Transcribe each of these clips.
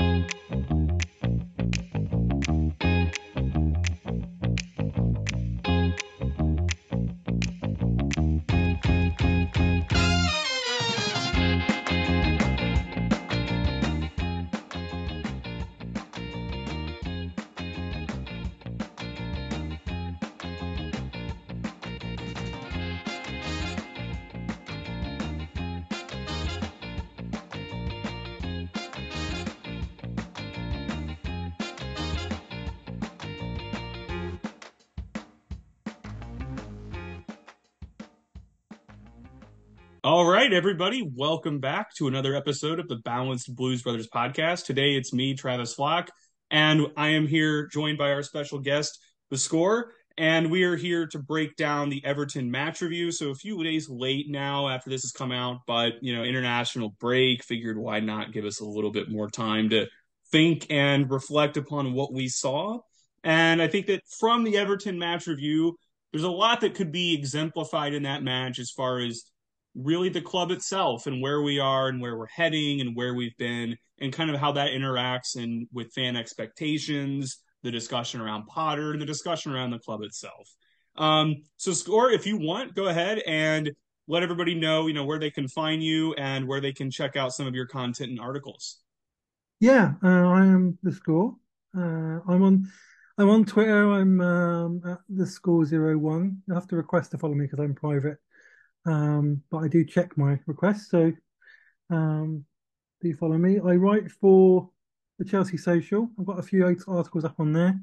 All right, everybody, welcome back to another episode of the Balanced Blues Brothers podcast. Today it's me, Travis Flock, and I am here joined by our special guest, The Score, and we are here to break down the Everton match review. So a few days late now after this has come out, but you know, international break, figured why not give us a little bit more time to think and reflect upon what we saw. And I think that from the Everton match review, there's a lot that could be exemplified in that match as far as really the club itself and where we are and where we're heading and where we've been and kind of how that interacts and with fan expectations, the discussion around Potter and the discussion around the club itself. Um, so score if you want, go ahead and let everybody know, you know, where they can find you and where they can check out some of your content and articles. Yeah, uh, I am the score. Uh, I'm on I'm on Twitter. I'm um, at the score zero one. You have to request to follow me because I'm private. Um, but I do check my requests, so um, do follow me. I write for the Chelsea Social. I've got a few articles up on there,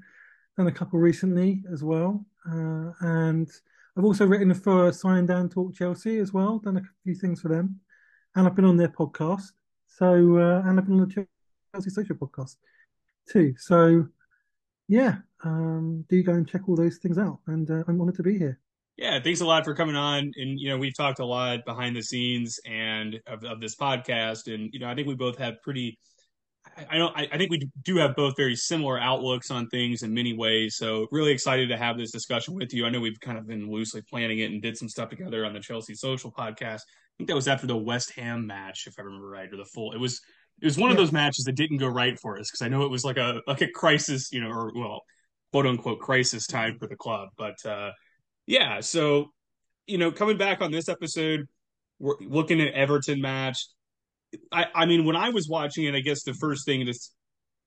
done a couple recently as well, uh, and I've also written for Sign Down Talk Chelsea as well. Done a few things for them, and I've been on their podcast. So uh, and I've been on the Chelsea Social podcast too. So yeah, um, do go and check all those things out, and uh, I'm honoured to be here. Yeah, thanks a lot for coming on. And you know, we've talked a lot behind the scenes and of, of this podcast, and you know, I think we both have pretty. I don't. I, I think we do have both very similar outlooks on things in many ways. So really excited to have this discussion with you. I know we've kind of been loosely planning it and did some stuff together on the Chelsea Social podcast. I think that was after the West Ham match, if I remember right, or the full. It was. It was one of those matches that didn't go right for us because I know it was like a like a crisis, you know, or well, quote unquote crisis time for the club. But uh, yeah, so you know, coming back on this episode, we're looking at Everton match. I, I mean, when I was watching it, I guess the first thing to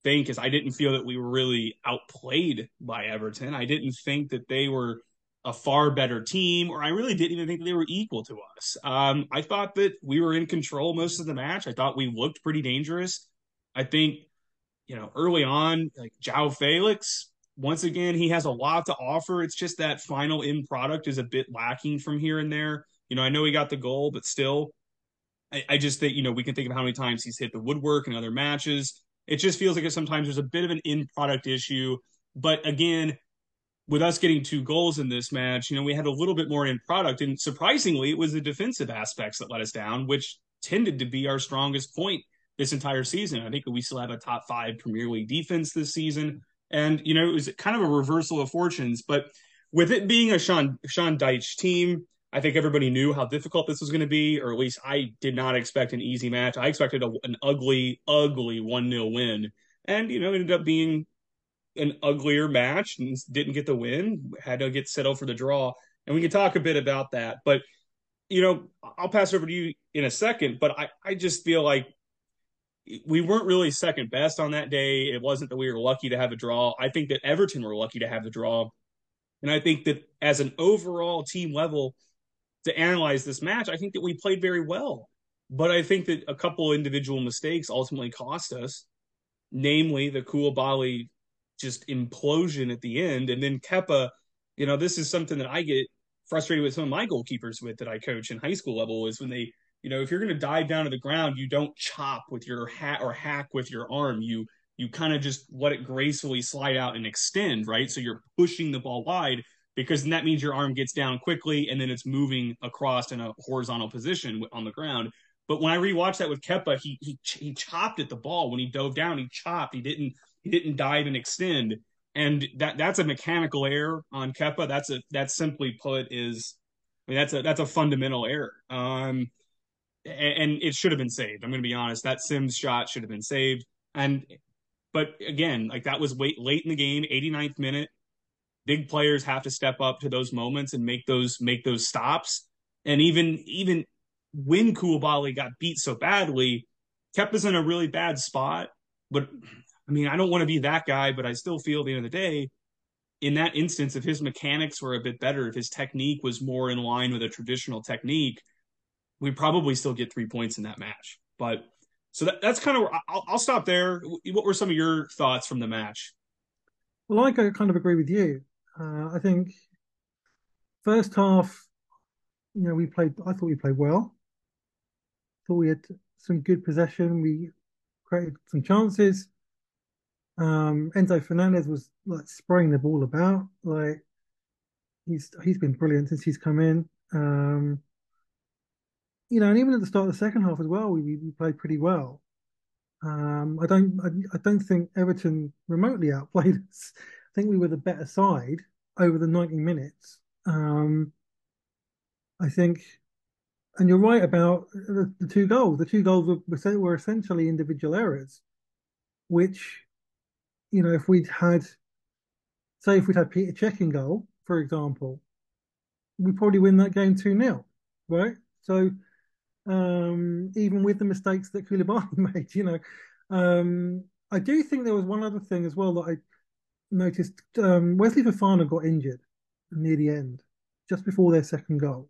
think is I didn't feel that we were really outplayed by Everton. I didn't think that they were a far better team, or I really didn't even think they were equal to us. Um, I thought that we were in control most of the match. I thought we looked pretty dangerous. I think, you know, early on, like João Felix, once again, he has a lot to offer. It's just that final end product is a bit lacking from here and there. You know, I know he got the goal, but still, I, I just think, you know, we can think of how many times he's hit the woodwork in other matches. It just feels like sometimes there's a bit of an end product issue. But again, with us getting two goals in this match, you know, we had a little bit more end product. And surprisingly, it was the defensive aspects that let us down, which tended to be our strongest point this entire season. I think we still have a top five Premier League defense this season. And, you know, it was kind of a reversal of fortunes. But with it being a Sean, Sean Dyche team, I think everybody knew how difficult this was going to be, or at least I did not expect an easy match. I expected a, an ugly, ugly 1 0 win. And, you know, ended up being an uglier match and didn't get the win, had to get settled for the draw. And we can talk a bit about that. But, you know, I'll pass over to you in a second, but I, I just feel like we weren't really second best on that day. It wasn't that we were lucky to have a draw. I think that Everton were lucky to have the draw. And I think that as an overall team level to analyze this match, I think that we played very well. But I think that a couple individual mistakes ultimately cost us, namely the Koulibaly just implosion at the end. And then Kepa, you know, this is something that I get frustrated with some of my goalkeepers with that I coach in high school level is when they you know if you're going to dive down to the ground you don't chop with your hat or hack with your arm. You you kind of just let it gracefully slide out and extend right? So you're pushing the ball wide because that means your arm gets down quickly and then it's moving across in a horizontal position on the ground. But when i rewatched that with Kepa he he he chopped at the ball. When he dove down he chopped. He didn't he didn't dive and extend. And that that's a mechanical error on Kepa. That's a that's simply put is I mean that's a that's a fundamental error. Um and, it should have been saved. I'm going to be honest. That Simms shot should have been saved. And but again, like that was late late in the game, 89th minute. Big players have to step up to those moments and make those make those stops. And even even when Koulibaly got beat so badly, kept us in a really bad spot. But I mean, I don't want to be that guy, but I still feel at the end of the day, in that instance, if his mechanics were a bit better, if his technique was more in line with a traditional technique, we probably still get three points in that match. But so that, that's kind of I'll, I'll stop there. What were some of your thoughts from the match? Well, I kind of agree with you. Uh, I think first half, you know, we played. I thought we played well. Thought we had some good possession. We created some chances. Um, Enzo Fernandez was like spraying the ball about. Like he's he's been brilliant since he's come in. Um, you know, and even at the start of the second half as well, we, we played pretty well. Um, I don't I, I, don't think Everton remotely outplayed us. I think we were the better side over the 90 minutes. Um, I think, and you're right about the, the two goals. The two goals were, were essentially individual errors, which you know, if we'd had, say, if we'd had Petr Cech in goal, for example, we'd probably win that game 2 0, right? So, um, even with the mistakes that Koulibaly made, you know, um, I do think there was one other thing as well that I noticed. Um, Wesley Fofana got injured near the end, just before their second goal,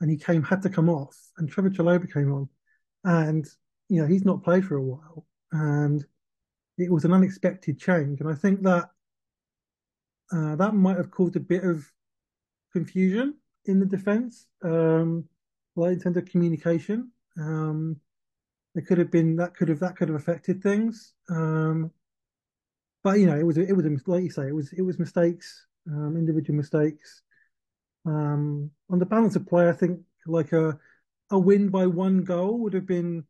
and he came had to come off, and Trevor Chalobah came on, and you know he's not played for a while, and it was an unexpected change, and I think that uh, that might have caused a bit of confusion in the defence, um, in terms of communication. Um, there could have been that could have that could have affected things, um, but you know, it was it was a, like you say, it was it was mistakes, um, individual mistakes. Um, on the balance of play, I think like a a win by one goal would have been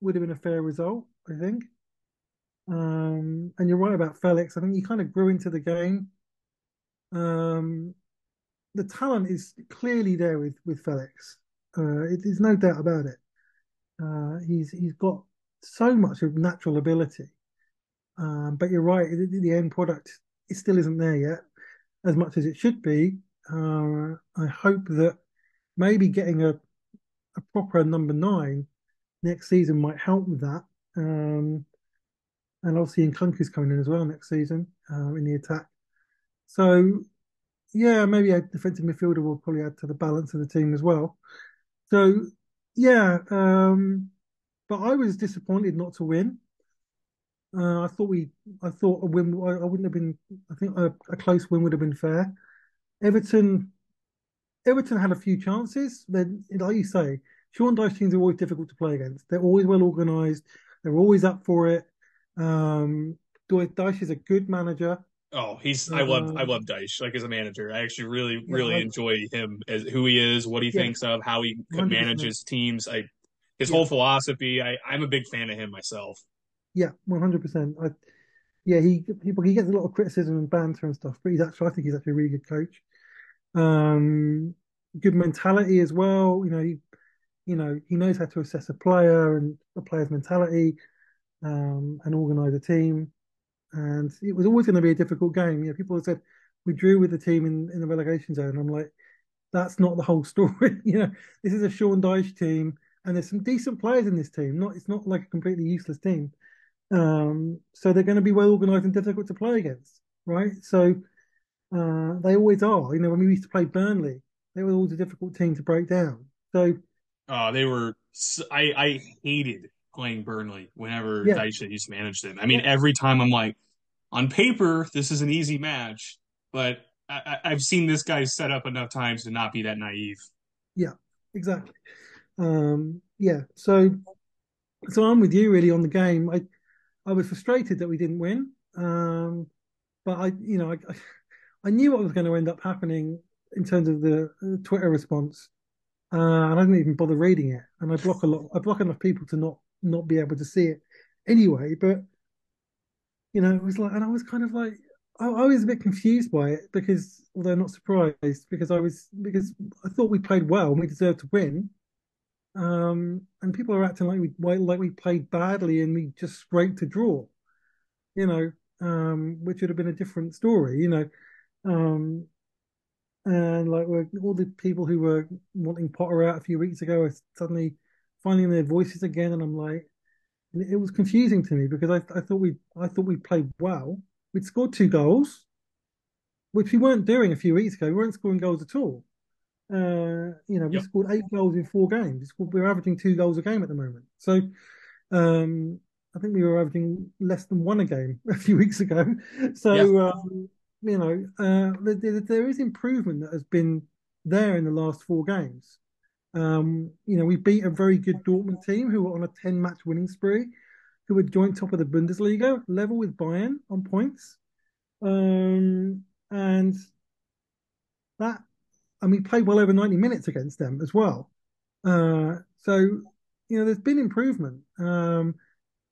would have been a fair result. I think. Um, and you're right about Felix. I think he kind of grew into the game. Um, the talent is clearly there with with Felix. Uh, there's no doubt about it. Uh, he's he's got so much of natural ability. Um, but you're right. The, the, end product it still isn't there yet, as much as it should be. Uh, I hope that maybe getting a a proper number nine next season might help with that. Um, and obviously Nkunku's coming in as well next season uh, in the attack. So yeah, maybe a defensive midfielder will probably add to the balance of the team as well. So yeah, um, but I was disappointed not to win. Uh, I thought we, I thought a win. I, wouldn't have been. I think a, a, close win would have been fair. Everton, Everton had a few chances. Then, like you say, Sean Dyche teams are always difficult to play against. They're always well organised. They're always up for it. Um, Dyche is a good manager. Oh, he's I love I um, love Dyche like as a manager. I actually really really enjoy him as who he is, what he yeah, thinks of, how he 100%. manages teams. I his yeah. whole philosophy. I I'm a big fan of him myself. Yeah, one hundred percent. I yeah he people he gets a lot of criticism and banter and stuff, but he's actually I think he's actually a really good coach. Um, good mentality as well. You know he you know he knows how to assess a player and a player's mentality um, and organise a team. And it was always going to be a difficult game. You know, people said we drew with the team in, in the relegation zone. I'm like, that's not the whole story. you know, this is a Sean Dyche team, and there's some decent players in this team. Not it's not like a completely useless team. Um, so they're going to be well organised and difficult to play against, right? So uh, they always are. You know, when we used to play Burnley, they were always a difficult team to break down. So, uh, they were. I I hated playing Burnley whenever yeah. Dyche used to manage them. I mean, yeah. every time I'm like, on paper, this is an easy match, but I, have seen this guy set up enough times to not be that naive. Yeah, exactly. Um, yeah, so so I'm with you really on the game. I I was frustrated that we didn't win, um, but I you know I I knew what was going to end up happening in terms of the, the Twitter response, uh, and I didn't even bother reading it. And I block a lot. I block enough people to not not be able to see it anyway. But you know, it was like, and I was kind of like, I, I was a bit confused by it because, although not surprised, because I was because I thought we played well and we deserved to win. um, and people are acting like we like we played badly and we just scraped to draw, you know, um, which would have been a different story, you know. Um, and like all the people who were wanting Potter out a few weeks ago are suddenly finding their voices again, and I'm like, it was confusing to me because I, I thought we I thought we played well. We'd scored two goals, which we weren't doing a few weeks ago. We weren't scoring goals at all. Uh, you know, we yep. scored eight goals in four games. We're averaging two goals a game at the moment. So um, I think we were averaging less than one a game a few weeks ago. So yeah. um, you know, uh, there, there is improvement that has been there in the last four games. Um, you know, we beat a very good Dortmund team who were on a 10 match winning spree, who were joint top of the Bundesliga, level with Bayern on points. Um, and that, and we played well over 90 minutes against them as well. Uh, so, you know, there's been improvement. Um,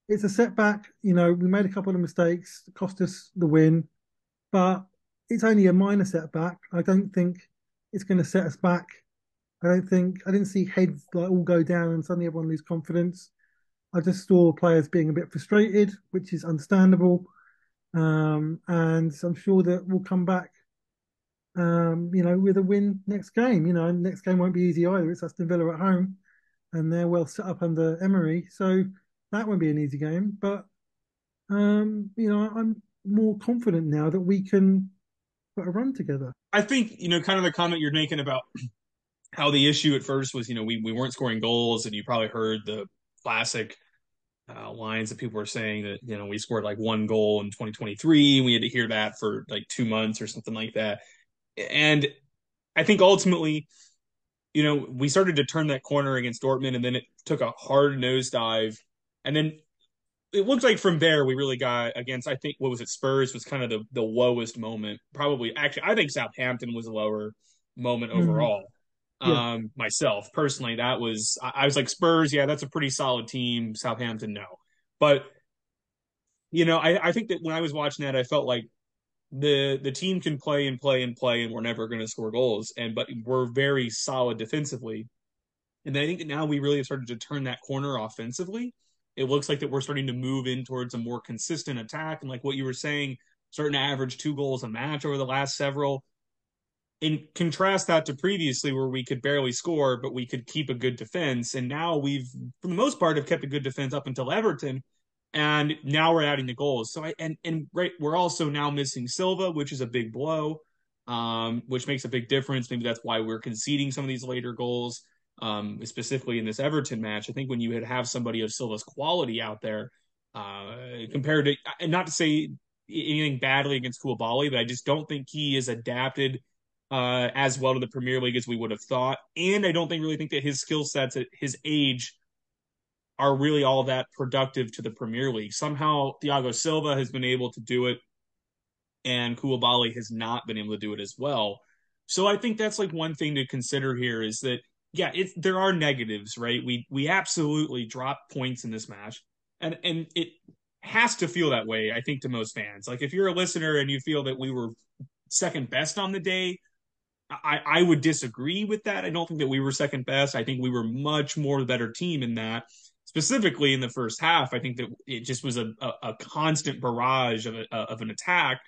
it's a setback. You know, we made a couple of mistakes, cost us the win, but it's only a minor setback. I don't think it's going to set us back I don't think I didn't see heads like all go down and suddenly everyone lose confidence. I just saw players being a bit frustrated, which is understandable. Um, and I'm sure that we'll come back, um, you know, with a win next game. You know, next game won't be easy either. It's Aston Villa at home, and they're well set up under Emery, so that won't be an easy game. But um, you know, I'm more confident now that we can put a run together. I think you know, kind of the comment you're making about how the issue at first was, you know, we, we weren't scoring goals, and you probably heard the classic uh, lines that people were saying that, you know, we scored like one goal in 2023, and we had to hear that for like two months or something like that. And I think ultimately, you know, we started to turn that corner against Dortmund, and then it took a hard nosedive. And then it looked like from there we really got against I think what was it Spurs was kind of the the lowest moment. Probably actually I think Southampton was a lower moment mm-hmm. overall yeah. um, myself personally. That was I, I was like Spurs, yeah, that's a pretty solid team. Southampton, no, but you know, I, I think that when I was watching that, I felt like the the team can play and play and play, and we're never going to score goals. And but we're very solid defensively. And I think that now we really have started to turn that corner offensively. It looks like that we're starting to move in towards a more consistent attack. And like what you were saying, starting to average two goals a match over the last several in contrast that to previously where we could barely score but we could keep a good defense. And now we've for the most part have kept a good defense up until everton. And now we're adding the goals. So i and and right we're also now missing silva which is a big blow um, which makes a big difference. Maybe that's why we're conceding some of these later goals um, specifically in this everton match. I think when you had have somebody of silva's quality out there uh, compared to and not to say anything badly against Koulibaly, but I just don't think he is adapted uh, as well to the Premier League as we would have thought. And I don't think really think that his skill sets at his age are really all that productive to the Premier League. Somehow Thiago Silva has been able to do it, and Koulibaly has not been able to do it as well. So I think that's like one thing to consider here is that yeah, it's there are negatives, right? We we absolutely dropped points in this match, and and it has to feel that way. I think to most fans, like if you're a listener and you feel that we were second best on the day, I, I would disagree with that. I don't think that we were second best. I think we were much more the better team in that. Specifically in the first half, I think that it just was a, a, a constant barrage of, a, of an attack.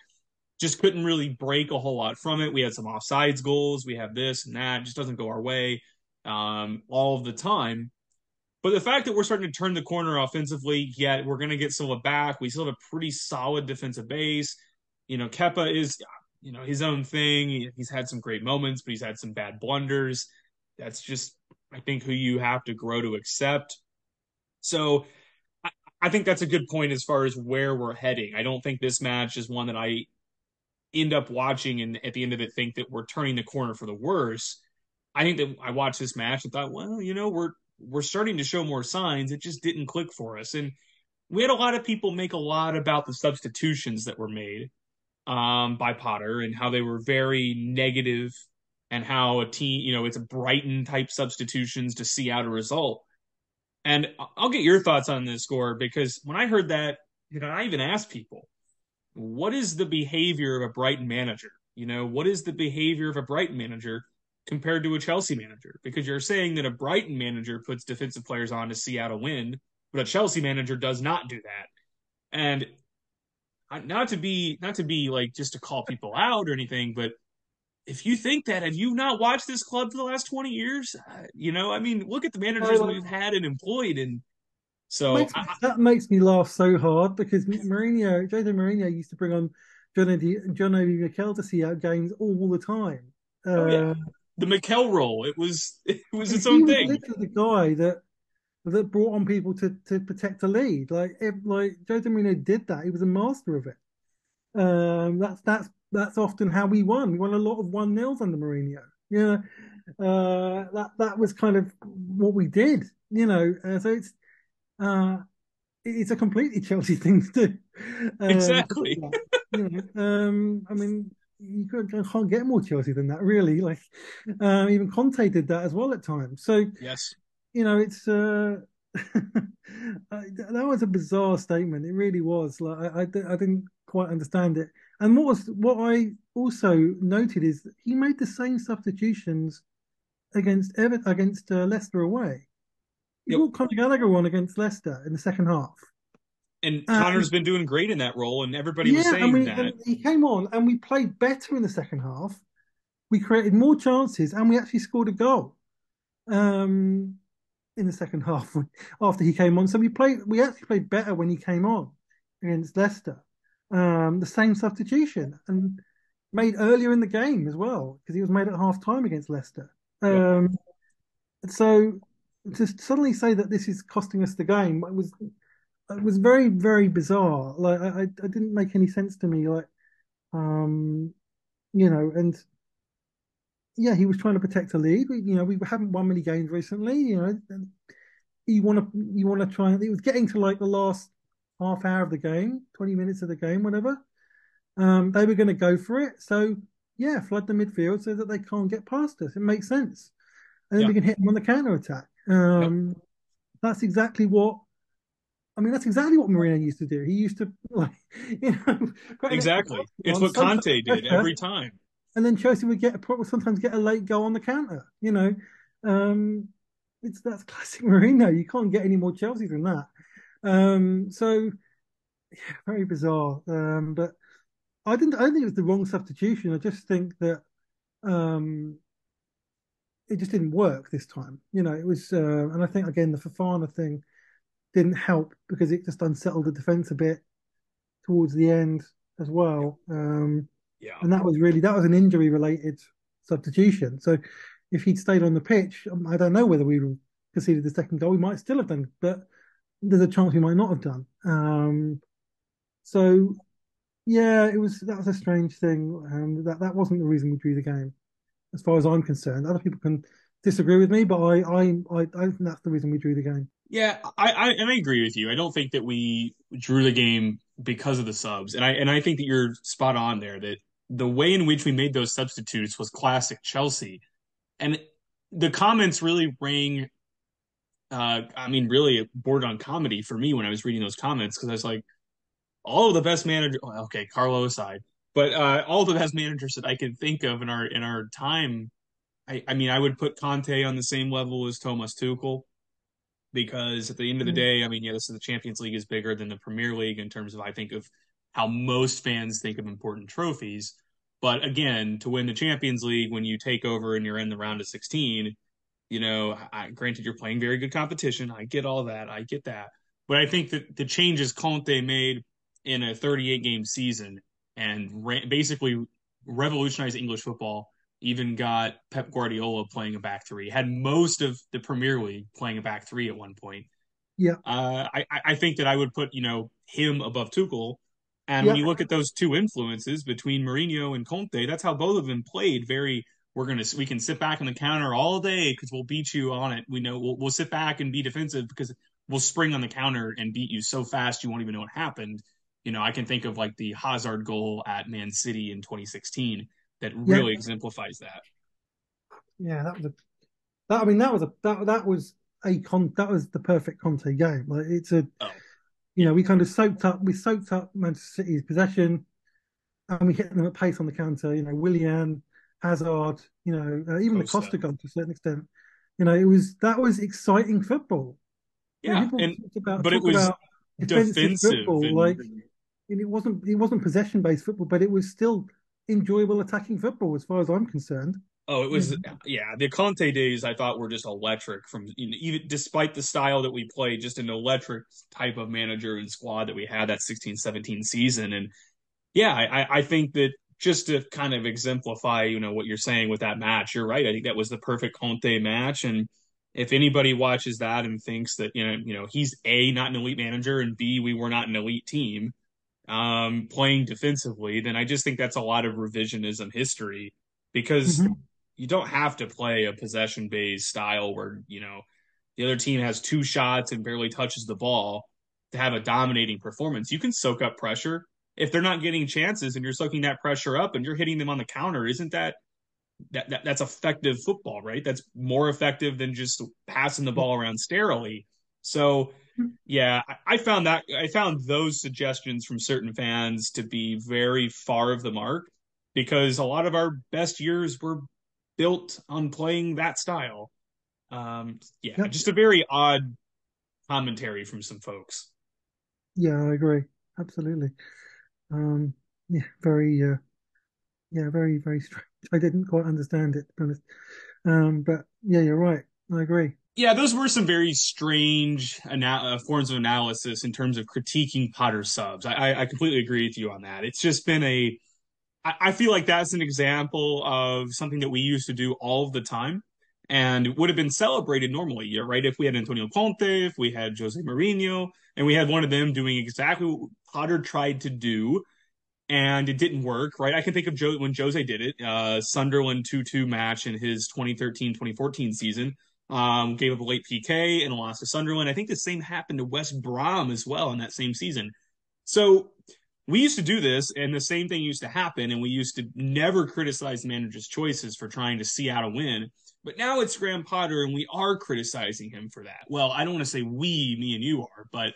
Just couldn't really break a whole lot from it. We had some offsides goals. We have this and that. It just doesn't go our way um, all of the time. But the fact that we're starting to turn the corner offensively, yet we're going to get Silva back. We still have a pretty solid defensive base. You know, Kepa is you know his own thing. He's had some great moments, but he's had some bad blunders. That's just I think who you have to grow to accept. So I, I think that's a good point as far as where we're heading. I don't think this match is one that I end up watching and at the end of it think that we're turning the corner for the worse. I think that I watched this match and thought, well, you know, we're we're starting to show more signs. It just didn't click for us. And we had a lot of people make a lot about the substitutions that were made um, by Potter and how they were very negative and how a team, you know, it's a Brighton type substitutions to see out a result. And I'll get your thoughts on this score because when I heard that, you know, I even asked people, what is the behavior of a Brighton manager? You know, what is the behavior of a Brighton manager? compared to a Chelsea manager because you're saying that a Brighton manager puts defensive players on to see out a win, but a Chelsea manager does not do that. And not to be not to be like just to call people out or anything, but if you think that, have you not watched this club for the last 20 years? Uh, you know, I mean, look at the managers oh, we've had and employed. And so makes, I, that makes me laugh so hard because Mourinho, Jose Mourinho used to bring on John Eddie, John Obi Mikel to see out games all the time. Oh, yeah. Uh, the Mikel role, it was it was its own thing. the guy that that brought on people to to protect the lead. Like if, like Jose Mourinho did that, he was a master of it. Um, that's that's that's often how we won. We won a lot of one nils under Mourinho. Yeah, uh, that that was kind of what we did. You know, uh, so it's uh, it's a completely Chelsea thing to do. Um, exactly. you know, um, I mean, you can't get more Chelsea than that, really. Like, uh, even Conte did that as well at times. So, yes, you know, it's uh, that was a bizarre statement. It really was. Like, I, I, I, didn't quite understand it. And what was what I also noted is that he made the same substitutions against Ever against uh, Leicester away. He yep. brought Conor Gallagher on against Leicester in the second half. And Conor's been doing great in that role, and everybody yeah, was saying we, that. he came on, and we played better in the second half. We created more chances, and we actually scored a goal um, in the second half after he came on. So we played. We actually played better when he came on against Leicester. Um, the same substitution and made earlier in the game as well because he was made at half time against Leicester. Um, So to suddenly say that this is costing us the game it was it was very very bizarre. Like I, I didn't make any sense to me. Like, um, you know, and yeah, he was trying to protect the lead. We, you know, we haven't won many games recently. You know, you want to you want to try. It was getting to like the last half hour of the game, twenty minutes of the game, whatever. Um, they were going to go for it. So yeah, flood the midfield so that they can't get past us. It makes sense, and then yeah. we can hit them on the counter attack. Um, yep. That's exactly what I mean, that's exactly what Mourinho used to do. He used to like, you know, exactly. It's what Conte did every time. And then Chelsea would get a, sometimes get a late goal on the counter. You know, um, it's that's classic Mourinho. You can't get any more Chelsea than that. Um, so yeah, very bizarre. Um, but I didn't. I don't think it was the wrong substitution. I just think that um, it just didn't work this time. You know, it was, uh, and I think again the Fofana thing didn't help because it just unsettled the defense a bit towards the end as well. Um, yeah. And that was really that was an injury related substitution. So if he'd stayed on the pitch, um, I don't know whether we conceded the second goal. We might still have done, but there's a chance we might not have done. Um, so yeah, it was that was a strange thing. Um, that that wasn't the reason we drew the game, as far as I'm concerned. Other people can disagree with me, but I I I, I think that's the reason we drew the game. Yeah, I, I and I agree with you. I don't think that we drew the game because of the subs, and I and I think that you're spot on there. That the way in which we made those substitutes was classic Chelsea, and the comments really rang. Uh, I mean, really bordered on comedy for me when I was reading those comments because I was like, all of the best manager. Okay, Carlo aside, but uh, all the best managers that I can think of in our in our time. I, I mean, I would put Conte on the same level as Thomas Tuchel because at the end of the mm-hmm. day, I mean, yeah, this is the Champions League is bigger than the Premier League in terms of I think of how most fans think of important trophies. But again, to win the Champions League when you take over and you're in the round of 16, you know, I, granted you're playing very good competition. I get all that. I get that. But I think that the changes Conte made in a 38 game season and basically revolutionized English football even got Pep Guardiola playing a back three, had most of the Premier League playing a back three at one point. Yeah. Uh, I, I think that I would put, you know, him above Tuchel. And yeah. when you look at those two influences between Mourinho and Conte, that's how both of them played. Very, we're gonna we can sit back on the counter all day because we'll beat you on it. We know we'll, we'll sit back and be defensive because we'll spring on the counter and beat you so fast you won't even know what happened. You know, I can think of like the Hazard goal at Man City in 2016 that really yeah. exemplifies that. Yeah, that was a that I mean that was a that that was a con that was the perfect Conte game. Like it's a oh. You know, we kind of soaked up we soaked up Manchester City's possession and we hit them at pace on the counter, you know, Willian Hazard, you know, uh, even Costa. the Costa goal to a certain extent. You know, it was that was exciting football. Yeah, people and about, but it was about defensive, defensive football, and- like and it wasn't it wasn't possession based football, but it was still enjoyable attacking football as far as I'm concerned. Oh, it was Mhm. yeah. The Conte days I thought were just electric. From you know, even despite the style that we played, just an electric type of manager and squad that we had that 16-17 season. And yeah, I, I think that just to kind of exemplify, you know, what you're saying with that match, you're right. I think that was the perfect Conte match. And if anybody watches that and thinks that you know, you know, he's a not an elite manager and b we were not an elite team um, playing defensively, then I just think that's a lot of revisionism history because Mhm. You don't have to play a possession based style where, you know, the other team has two shots and barely touches the ball to have a dominating performance. You can soak up pressure. If they're not getting chances and you're soaking that pressure up and you're hitting them on the counter, isn't that that, that that's effective football, right? That's more effective than just passing the ball around sterilely. So yeah, I, I found that I found those suggestions from certain fans to be very far of the mark because a lot of our best years were built on playing that style. Um, yeah, Yep. just a very odd commentary from some folks. Yeah, I agree. Absolutely. Um, yeah, very, uh, yeah, very, very strange. I didn't quite understand it, to be honest. Um, but yeah, you're right. I agree. Yeah, those were some very strange ana- uh, forms of analysis in terms of critiquing Potter subs. I, I, I completely agree with you on that. It's just been a, I, feel like that's an example of something that we used to do all the time and would have been celebrated normally, right? If we had Antonio Conte, if we had Jose Mourinho, and we had one of them doing exactly what Potter tried to do, and it didn't work, right? I can think of Joe when Jose did it, uh, Sunderland 2-2 match in his 2013-2014 season. Um, gave up a late PK and lost to Sunderland. I think the same happened to West Brom as well in that same season. So we used to do this, and the same thing used to happen, and we used to never criticize manager's choices for trying to see out a win. But now it's Graham Potter, and we are criticizing him for that. Well, I don't want to say we, me and you are, but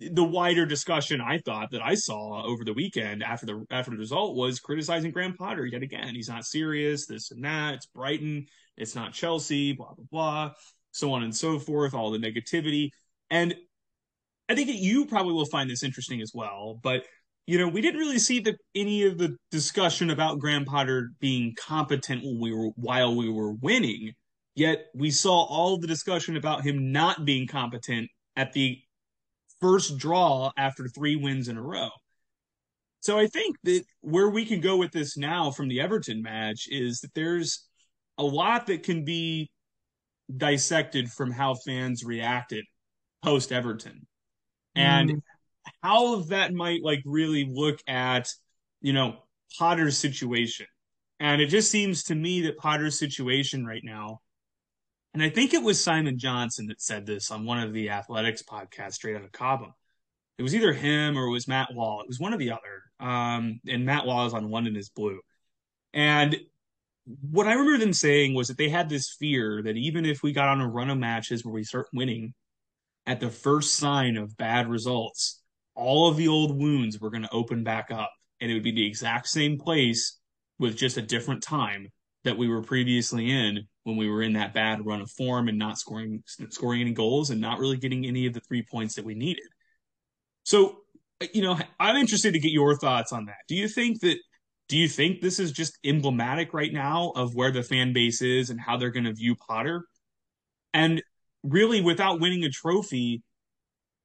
the wider discussion I thought that I saw over the weekend after the after the result was criticizing Graham Potter yet again. He's not serious, this and that. It's Brighton, it's not Chelsea, blah blah blah, so on and so forth. All the negativity, and I think that you probably will find this interesting as well. But you know, we didn't really see the any of the discussion about Graham Potter being competent when we were while we were winning. Yet we saw all the discussion about him not being competent at the first draw after three wins in a row. So I think that where we can go with this now from the Everton match is that there's a lot that can be dissected from how fans reacted post Everton. And Mm, how that might like really look at, you know, Potter's situation. And it just seems to me that Potter's situation right now, and I think it was Simon Johnson that said this on one of the athletics podcasts straight out of Cobham. It was either him or it was Matt Law. It was one or the other. Um, and Matt Law is on London is Blue. And what I remember them saying was that they had this fear that even if we got on a run of matches where we start winning, at the first sign of bad results, all of the old wounds were going to open back up. And it would be the exact same place with just a different time that we were previously in when we were in that bad run of form and not scoring scoring any goals and not really getting any of the three points that we needed. So, you know, I'm interested to get your thoughts on that. Do you think that do you think this is just emblematic right now of where the fan base is and how they're going to view Potter? And really without winning a trophy,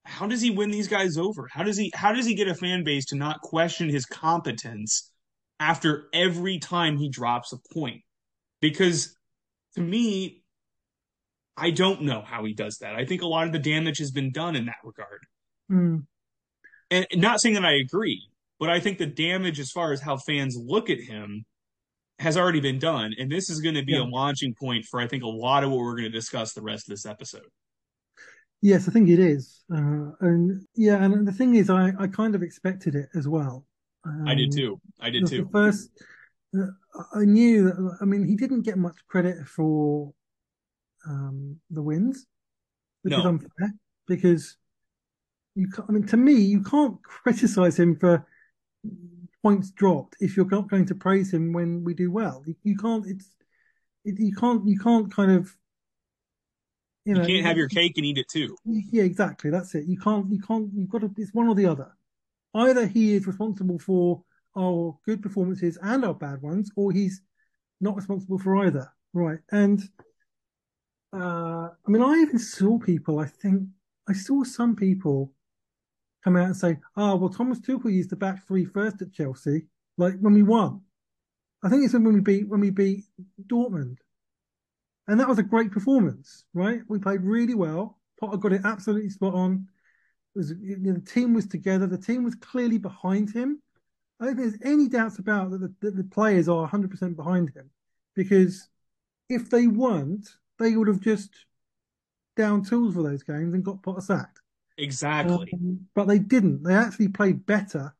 how does he win these guys over? How does he how does he get a fan base to not question his competence after every time he drops a point? Because to me, I don't know how he does that. I think a lot of the damage has been done in that regard. mm, And not saying that I agree, but I think the damage as far as how fans look at him has already been done. And this is going to be Yeah. a launching point for I think a lot of what we're going to discuss the rest of this episode. Yes, I think it is. Uh, and yeah, and the thing is, I, I kind of expected it as well. I did Um, too. I did too. the first, uh, I knew that. I mean, he didn't get much credit for um, the wins, which is unfair because you. Can't, I mean, to me, you can't criticize him for points dropped if you're not going to praise him when we do well. You, you can't. It's it, you can't. You can't kind of. You, know, you can't have your cake and eat it too. Yeah, exactly. That's it. You can't. You can't. You've got to. It's one or the other. Either he is responsible for our good performances and our bad ones, or he's not responsible for either. Right. And uh, I mean, I even saw people. I think I saw some people come out and say, "Oh, well, Thomas Tuchel used the back three first at Chelsea, like when we won." I think it's when we beat when we beat Dortmund, and that was a great performance, right? We played really well. Potter got it absolutely spot on. It was you know, the team was together. The team was clearly behind him. I don't think there's any doubts about that the, that the players are 100% behind him, because if they weren't, they would have just down tools for those games and got Potter sacked. Exactly. Um, but they didn't. They actually played better,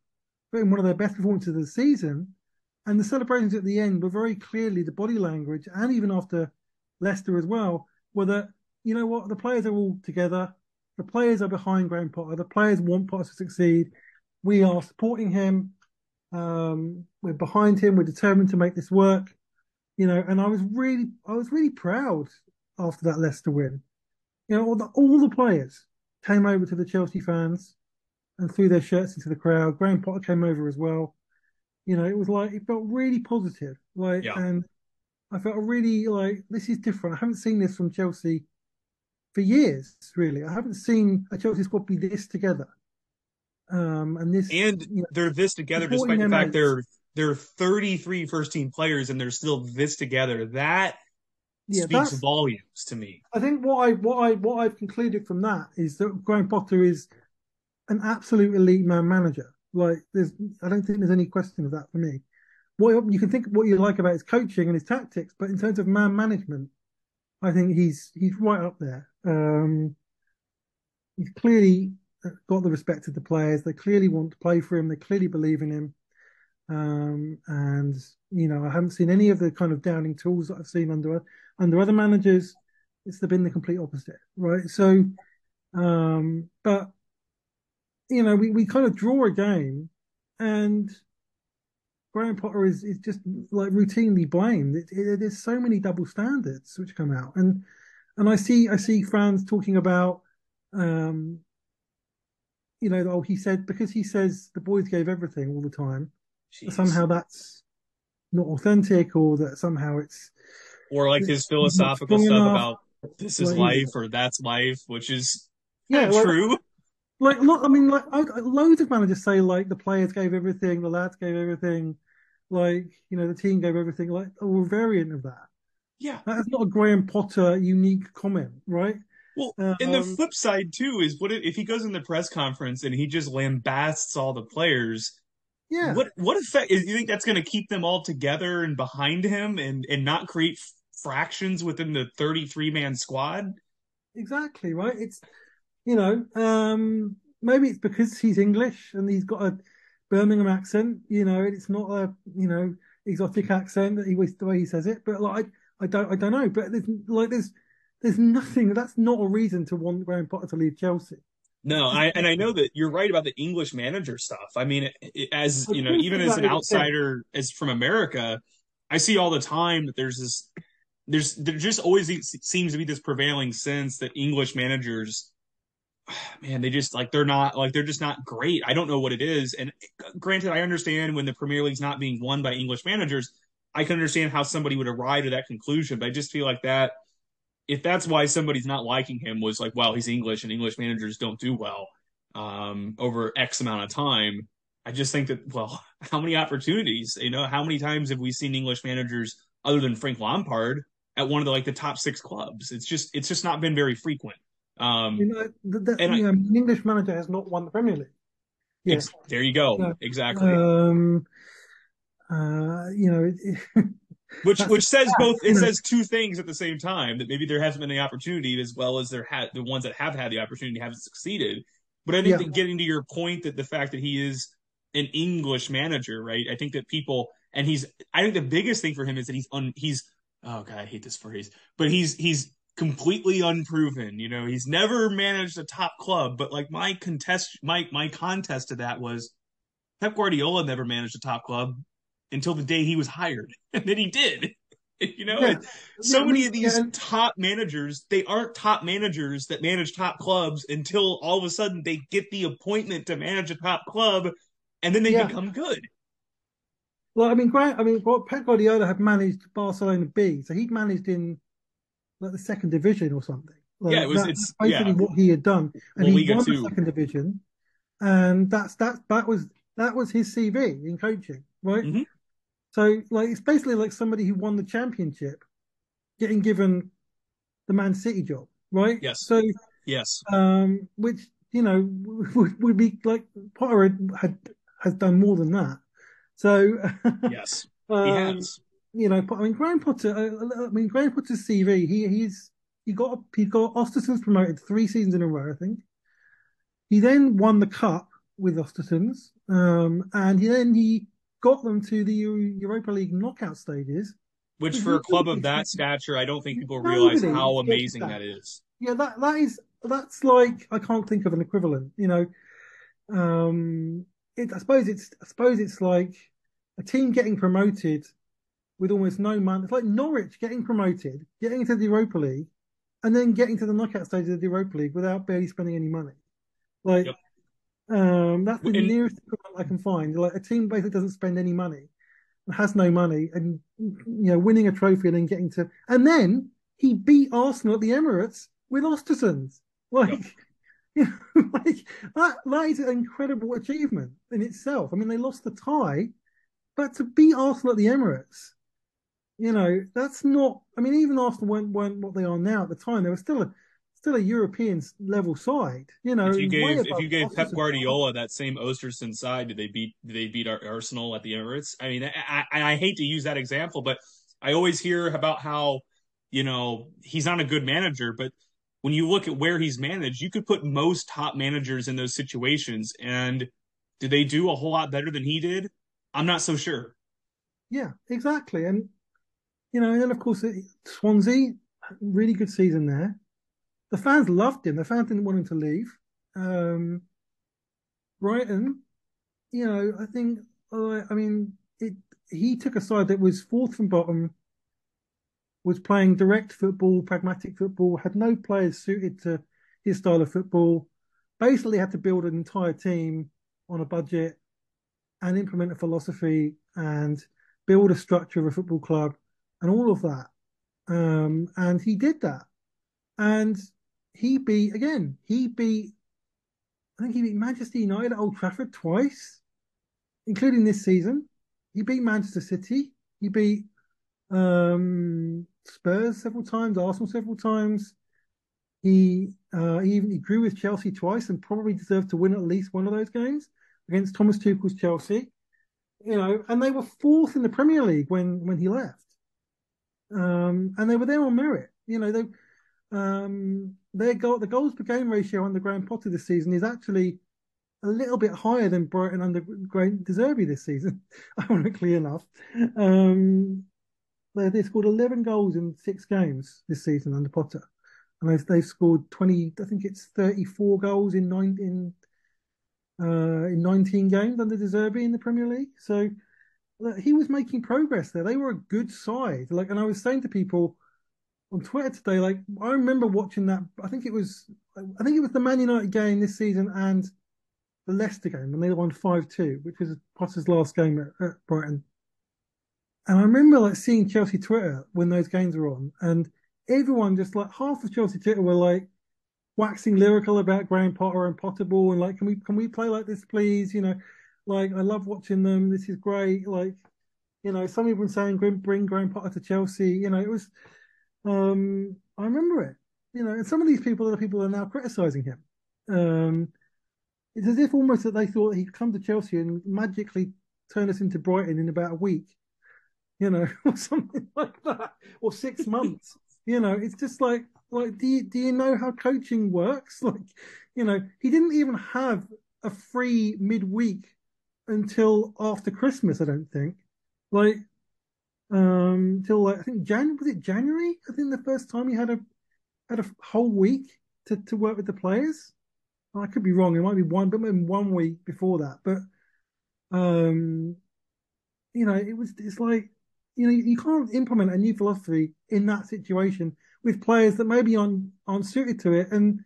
in one of their best performances of the season. And the celebrations at the end were very clearly the body language, and even after Leicester as well, were that, you know what, the players are all together. The players are behind Graham Potter. The players want Potter to succeed. We are supporting him. Um, we're behind him. We're determined to make this work. You know, and I was really, I was really proud after that Leicester win. You know, all the, all the players came over to the Chelsea fans and threw their shirts into the crowd. Graham Potter came over as well. You know, it was like it felt really positive. Like, yeah. and I felt really like this is different. I haven't seen this from Chelsea for years. Really, I haven't seen a Chelsea squad be this together. Um, and this, and you know, they're this together despite the fact mates. they're they're 33 first team players and they're still this together. That yeah, speaks volumes to me. I think what I what I what I've concluded from that is that Graham Potter is an absolute elite man manager. Like there's I don't think there's any question of that for me. What you can think what you like about his coaching and his tactics, but in terms of man management, I think he's he's right up there. Um, he's clearly got the respect of the players. They clearly want to play for him. They clearly believe in him. Um, and you know, I haven't seen any of the kind of downing tools that I've seen under under other managers. It's been the complete opposite, right? So, um, but you know, we, we kind of draw a game, and Graham Potter is is just like routinely blamed. It, it, there's so many double standards which come out, and and I see I see fans talking about, um, you know, oh he said because he says the boys gave everything all the time, Jeez. somehow that's not authentic, or that somehow it's or like his philosophical stuff enough. about this is life or that's life, which is yeah, true. Like, look, I mean, like, I, loads of managers say like the players gave everything, the lads gave everything, like you know the team gave everything, like a variant of that. Yeah, that's not a Graham Potter unique comment, right? Well, um, and the flip side too is what if he goes in the press conference and he just lambasts all the players? Yeah. What what effect? You think that's going to keep them all together and behind him and and not create fractions within the 33 man squad. Exactly, right? It's, you know, um, maybe it's because he's English and he's got a Birmingham accent, you know, it's not a, you know, exotic accent that he was the way he says it, but like, I, I don't, I don't know, but there's like, there's, there's nothing, that's not a reason to want Graham Potter to leave Chelsea. No, I and I know that you're right about the English manager stuff. I mean, as you know, even as an outsider, as from America, I see all the time that there's this there's there just always seems to be this prevailing sense that English managers, man, they just like they're not like they're just not great. I don't know what it is. And granted, I understand when the Premier League's not being won by English managers, I can understand how somebody would arrive to that conclusion. But I just feel like that if that's why somebody's not liking him was like, well, he's English and English managers don't do well um, over X amount of time. I just think that well, how many opportunities? You know, how many times have we seen English managers other than Frank Lampard at one of the like the top six clubs. It's just it's just not been very frequent. Um, you know, the, the, and you know, an English manager has not won the Premier League. Yeah. there you go. Yeah. Exactly. Um, uh, you know, it, which which says both. It says two things at the same time that maybe there hasn't been the opportunity as well as there had the ones that have had the opportunity haven't succeeded. But I think yeah. that getting to your point that the fact that he is an English manager, right? I think that people and he's. I think the biggest thing for him is that he's un, he's oh god, I hate this phrase, but he's he's completely unproven. You know, he's never managed a top club, but like my contest, my my contest to that was Pep Guardiola never managed a top club until the day he was hired, and then he did. You know, yeah. so yeah, many of these yeah. top managers, they aren't top managers that manage top clubs until all of a sudden they get the appointment to manage a top club, and then they become good. Well, I mean, Grant, I mean, what Pep Guardiola had managed Barcelona B, so he'd managed in like the second division or something. Like, yeah, it was. it's basically what he had done, and well, he won the second division, and that's that. That was that was his CV in coaching, right? Mm-hmm. So like it's basically like somebody who won the championship getting given the Man City job, right? Yes. So yes, um, which you know would, would be like Potter had, had has done more than that. So yes, um, he has. You know, I mean, Graham Potter. Uh, I mean, Graham Potter's CV. He he's he got he got Ostersunds promoted three seasons in a row, I think. He then won the cup with Ostersunds, um, and he, then he got them to the Europa League knockout stages. Which, for a club of that stature, I don't think people realize how amazing that. that is. Yeah, that that is that's like I can't think of an equivalent. You know, um, it, I suppose it's I suppose it's like a team getting promoted with almost no money. It's like Norwich getting promoted, getting into the Europa League, and then getting to the knockout stage of the Europa League without barely spending any money. Like yep. Um, that's the nearest equivalent I can find. Like a team basically doesn't spend any money, has no money, and you know, winning a trophy and then getting to, and then he beat Arsenal at the Emirates with Ostersunds. Like, yep. you know, like that, that is an incredible achievement in itself. I mean, they lost the tie, but to beat Arsenal at the Emirates, you know, that's not. I mean, even Arsenal weren't, weren't what they are now at the time. They were still a still a European level side. You know, if you gave if you gave Pep Guardiola that same Ostersund side, did they beat did they beat Arsenal at the Emirates? I mean, I, I, I hate to use that example, but I always hear about how you know he's not a good manager, but when you look at where he's managed, you could put most top managers in those situations, and did they do a whole lot better than he did? I'm not so sure. Yeah, exactly, and you know, and then of course Swansea, really good season there the fans loved him. The fans didn't want him to leave. Um, Brighton, you know, I think, uh, I mean, it. He took a side that was fourth from bottom, was playing direct football, pragmatic football, had no players suited to his style of football. Basically, had to build an entire team on a budget and implement a philosophy and build a structure of a football club and all of that. Um, and he did that. And he beat again. He beat. I think he beat Manchester United at Old Trafford twice, including this season. He beat Manchester City. He beat um, Spurs several times, Arsenal several times. He uh, even he grew with Chelsea twice and probably deserved to win at least one of those games against Thomas Tuchel's Chelsea. You know, and they were fourth in the Premier League when when he left. Um, and they were there on merit. You know, they um, their goal, the goals per game ratio under Graham Potter this season is actually a little bit higher than Brighton under Graham De Zerbi this season, ironically enough. Um, they, they scored 11 goals in six games this season under Potter. And they've, they've scored 20, I think it's 34 goals in in, uh, in 19 games under De Zerbi in the Premier League. So he was making progress there. They were a good side. Like, and I was saying to people, on Twitter today. Like I remember watching that. I think it was I think it was the Man United game this season and the Leicester game when they won five two, which was Potter's last game at, at, Brighton. And I remember like seeing Chelsea Twitter when those games were on, and everyone just like half of Chelsea Twitter were like waxing lyrical about Graham Potter and Potterball and like, can we can we play like this, please? You know, like I love watching them. This is great. Like, you know, some people were saying bring Graham Potter to Chelsea. You know, it was um, I remember it. You know, and some of these people are the people are now criticizing him. Um, it's as if almost that they thought he'd come to Chelsea and magically turn us into Brighton in about a week, you know, or something like that, or six months. you know, it's just like, like, do you, do you know how coaching works? Like, you know, he didn't even have a free midweek until after Christmas, I don't think. Like, um till like I think Jan was it January? I think the first time he had a had a whole week to, to work with the players. I could be wrong. It might be one, but maybe one week before that. But Um, you know, it was it's like you know you can't implement a new philosophy in that situation with players that maybe aren't aren't suited to it, and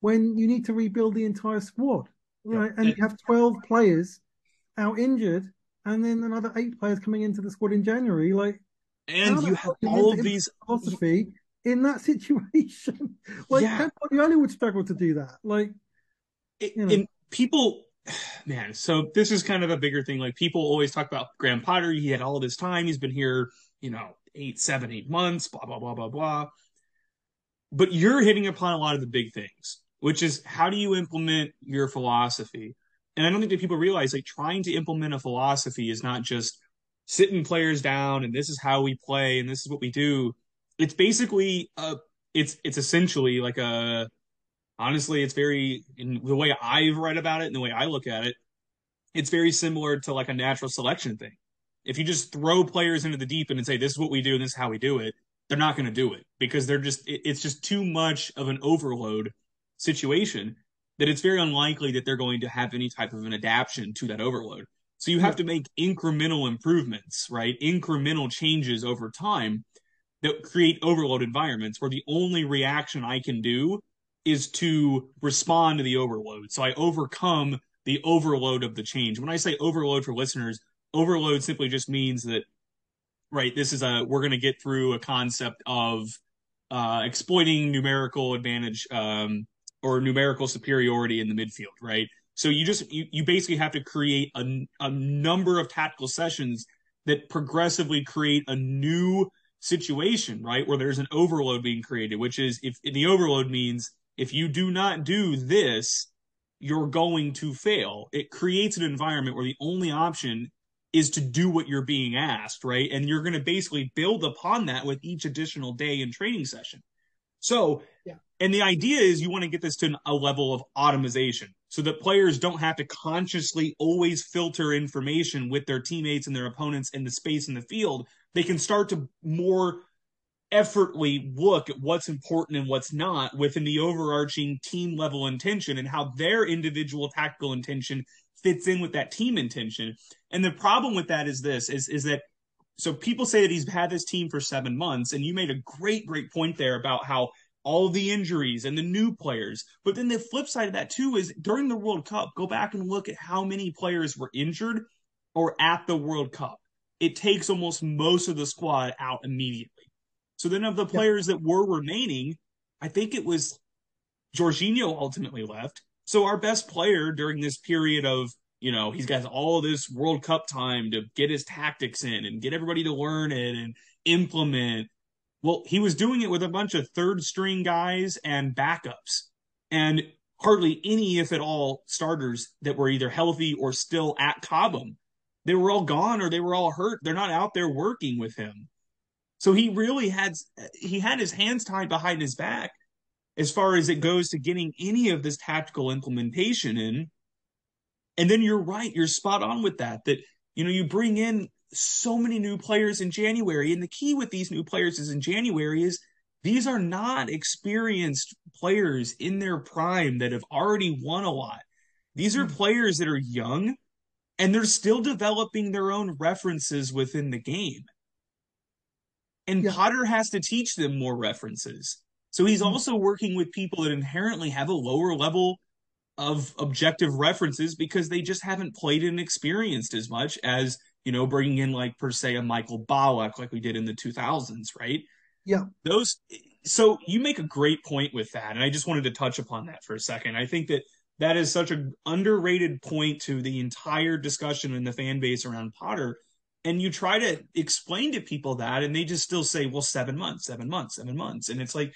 when you need to rebuild the entire squad, right? And you have twelve players out injured, and then another eight players coming into the squad in January, like. And you have all of these philosophy in that situation. like yeah. Guardiola would struggle to do that. Like, it, you know. and people, man. So this is kind of a bigger thing. Like people always talk about Graham Potter. He had all of this time. He's been here, you know, eight, seven, eight months. Blah blah blah blah blah. But you're hitting upon a lot of the big things, which is how do you implement your philosophy? And I don't think that people realize like trying to implement a philosophy is not just sitting players down and this is how we play and this is what we do it's basically uh it's it's essentially like a honestly it's very in the way I've read about it and the way I look at it it's very similar to like a natural selection thing. If you just throw players into the deep end and say this is what we do and this is how we do it, they're not going to do it because they're just it, it's just too much of an overload situation that it's very unlikely that they're going to have any type of an adaptation to that overload. So you have to make incremental improvements, right? Incremental changes over time that create overload environments where the only reaction I can do is to respond to the overload. So I overcome the overload of the change. When I say overload for listeners, overload simply just means that, right, this is a, we're going to get through a concept of uh, exploiting numerical advantage um, or numerical superiority in the midfield, right? So you just, you, you basically have to create a, a number of tactical sessions that progressively create a new situation, right? Where there's an overload being created, which is if the overload means if you do not do this, you're going to fail. It creates an environment where the only option is to do what you're being asked, right? And you're going to basically build upon that with each additional day and training session. So, yeah. And the idea is you want to get this to a level of automation so that players don't have to consciously always filter information with their teammates and their opponents in the space in the field they can start to more effortly look at what's important and what's not within the overarching team level intention and how their individual tactical intention fits in with that team intention. And the problem with that is this is is that so people say that he's had this team for 7 months and you made a great great point there about how all the injuries and the new players. But then the flip side of that too is during the World Cup, go back and look at how many players were injured or at the World Cup it takes almost most of the squad out immediately. So then of the players that were remaining, I think it was Jorginho ultimately left. So our best player during this period of, you know, he's got all this World Cup time to get his tactics in and get everybody to learn it and implement. Well, he was doing it with a bunch of third string guys and backups and hardly any, if at all, starters that were either healthy or still at Cobham they were all gone or they were all hurt. They're not out there working with him. So he really had he had his hands tied behind his back as far as it goes to getting any of this tactical implementation in. And then you're right, you're spot on with that. That you know you bring in so many new players in January, and the key with these new players is in January is these are not experienced players in their prime that have already won a lot. These are hmm. players that are young and they're still developing their own references within the game. And yeah. Potter has to teach them more references. So he's mm-hmm. also working with people that inherently have a lower level of objective references because they just haven't played and experienced as much as, you know, bringing in like per se a Michael Ballack like we did in the 2000s, right? Yeah. Those so you make a great point with that and I just wanted to touch upon that for a second. I think that that is such an underrated point to the entire discussion in the fan base around Potter. And you try to explain to people that, and they just still say, well, seven months, seven months, seven months. And it's like,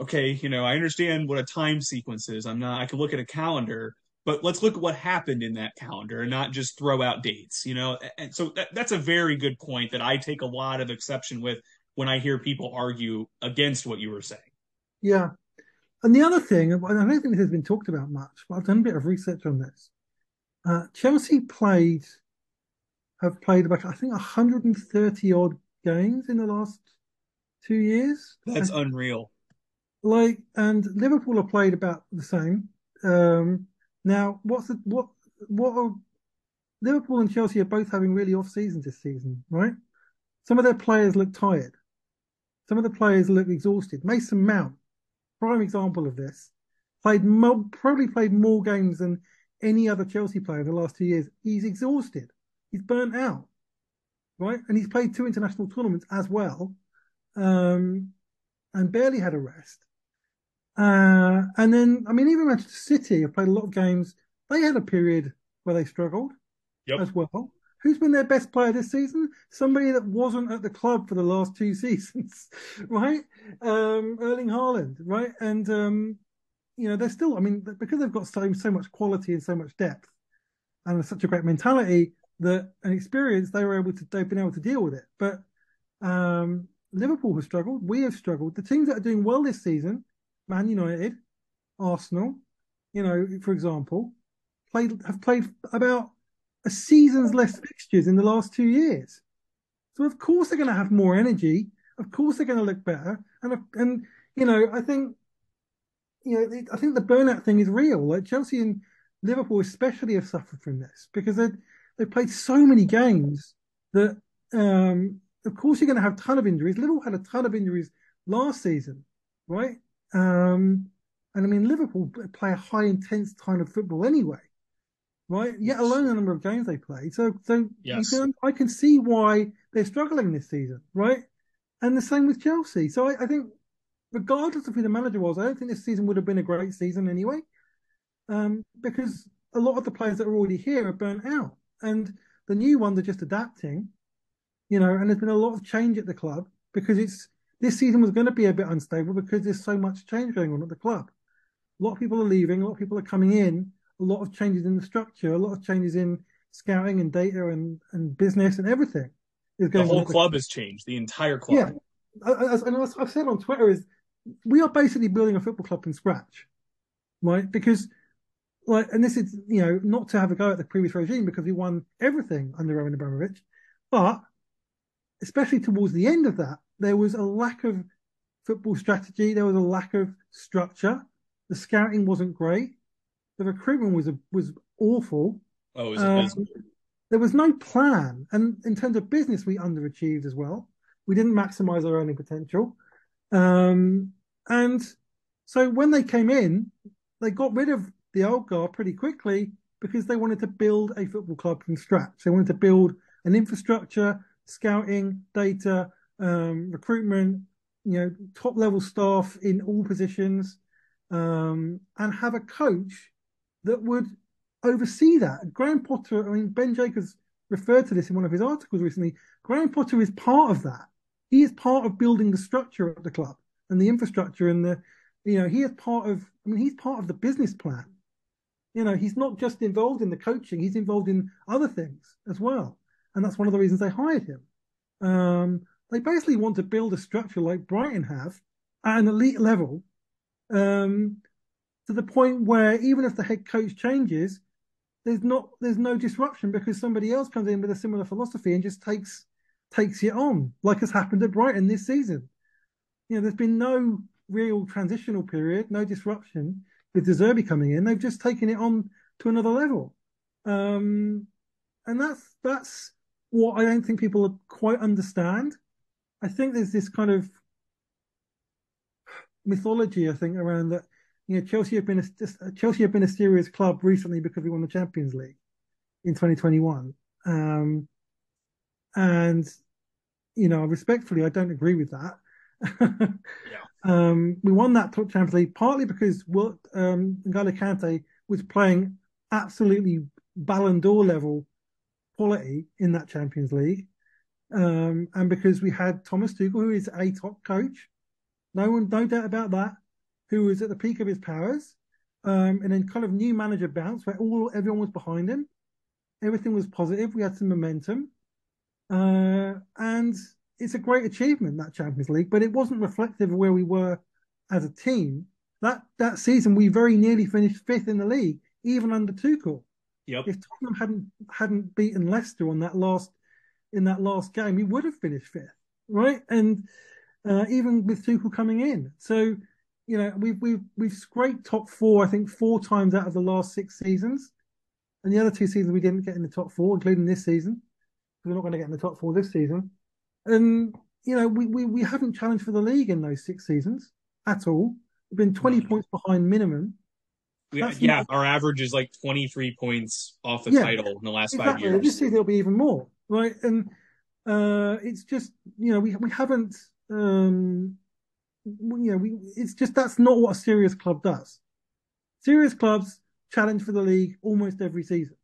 okay, you know, I understand what a time sequence is. I'm not, I can look at a calendar, but let's look at what happened in that calendar and not just throw out dates, you know? And so that, that's a very good point that I take a lot of exception with when I hear people argue against what you were saying. Yeah. And the other thing, I don't think this has been talked about much, but I've done a bit of research on this. Uh, Chelsea played, have played about, I think, 130 odd games in the last two years. That's and, unreal. Like, and Liverpool have played about the same. Um, now, what's the, what, what are, Liverpool and Chelsea are both having really off seasons this season, right? Some of their players look tired. Some of the players look exhausted. Mason Mount, prime example of this, played probably played more games than any other Chelsea player in the last two years. He's exhausted. He's burnt out, right? And he's played two international tournaments as well, um, and barely had a rest. Uh, and then, I mean, even Manchester City have played a lot of games. They had a period where they struggled Yep. as well. Who's been their best player this season? Somebody that wasn't at the club for the last two seasons, right? Um, Erling Haaland, right? And um, you know they're still. I mean, because they've got so so much quality and so much depth, and such a great mentality that and experience, they were able to. They've been able to deal with it. But um, Liverpool have struggled. We have struggled. The teams that are doing well this season, Man United, Arsenal, you know, for example, played have played about a season's less fixtures in the last two years. So of course they're going to have more energy. Of course they're going to look better. And and you know I think you know I think the burnout thing is real. Like Chelsea and Liverpool especially have suffered from this because they they've played so many games that um, of course you're going to have a ton of injuries. Liverpool had a ton of injuries last season, right? Um, and I mean Liverpool play a high intense kind of football anyway right? Yet alone the number of games they play. So, so yes. can, I can see why they're struggling this season, right? And the same with Chelsea. So I, I, think, regardless of who the manager was, I don't think this season would have been a great season anyway, um, because a lot of the players that are already here are burnt out, and the new ones are just adapting, you know. And there's been a lot of change at the club because it's this season was going to be a bit unstable because there's so much change going on at the club. A lot of people are leaving, a lot of people are coming in a lot of changes in the structure, a lot of changes in scouting and data and, and business and everything. Is going the whole club has changed. The entire club. Yeah, as, and as I've said on Twitter, is we are basically building a football club from scratch, right? Because like, and this is you know not to have a go at the previous regime because we won everything under Roman Abramovich, but especially towards the end of that, there was a lack of football strategy. There was a lack of structure. The scouting wasn't great. The recruitment was a, was awful. Oh, was um, there was no plan, and in terms of business, we underachieved as well. We didn't maximize our earning potential, um, and so when they came in, they got rid of the old guard pretty quickly because they wanted to build a football club from scratch. They wanted to build an infrastructure, scouting, data, um, recruitment, you know, top level staff in all positions, um, and have a coach that would oversee that. Graham Potter, I mean, Ben Jacobs referred to this in one of his articles recently. Graham Potter is part of that. He is part of building the structure of the club and the infrastructure and the, you know, he is part of, I mean, he's part of the business plan. You know, he's not just involved in the coaching, he's involved in other things as well. And that's one of the reasons they hired him. Um, they basically want to build a structure like Brighton have at an elite level um, to the point where even if the head coach changes, there's not there's no disruption because somebody else comes in with a similar philosophy and just takes takes it on, like has happened at Brighton this season. You know, there's been no real transitional period, no disruption with De Zerbi coming in. They've just taken it on to another level, um, and that's that's what I don't think people quite understand. I think there's this kind of mythology, I think, around that you know, Chelsea have been a Chelsea have been a serious club recently because we won the Champions League in 2021. Um, and you know, respectfully, I don't agree with that. yeah. um, we won that Champions League partly because what um, N'Golo Kante was playing absolutely Ballon d'Or level quality in that Champions League, um, and because we had Thomas Tuchel, who is a top coach, no one, no doubt about that who was at the peak of his powers, um, and then kind of new manager bounce where all everyone was behind him. Everything was positive. We had some momentum, uh, and it's a great achievement that Champions League. But it wasn't reflective of where we were as a team. That that season, we very nearly finished fifth in the league, even under Tuchel. Yep. If Tottenham hadn't hadn't beaten Leicester on that last in that last game, we would have finished fifth, right? And uh, even with Tuchel coming in, so you know, we've we've we've scraped top four, I think, four times out of the last six seasons. and the other two seasons we didn't get in the top four, including this season. We're not going to get in the top four this season, and you know we we, we haven't challenged for the league in those six seasons at all. We've been twenty points behind minimum. We, yeah, our average is like twenty three points off the yeah, title in the last exactly. five years. This season there'll be even more, right? And uh, it's just you know we we haven't um, you know we it's just that's not what a serious club does. Serious clubs challenge for the league almost every season,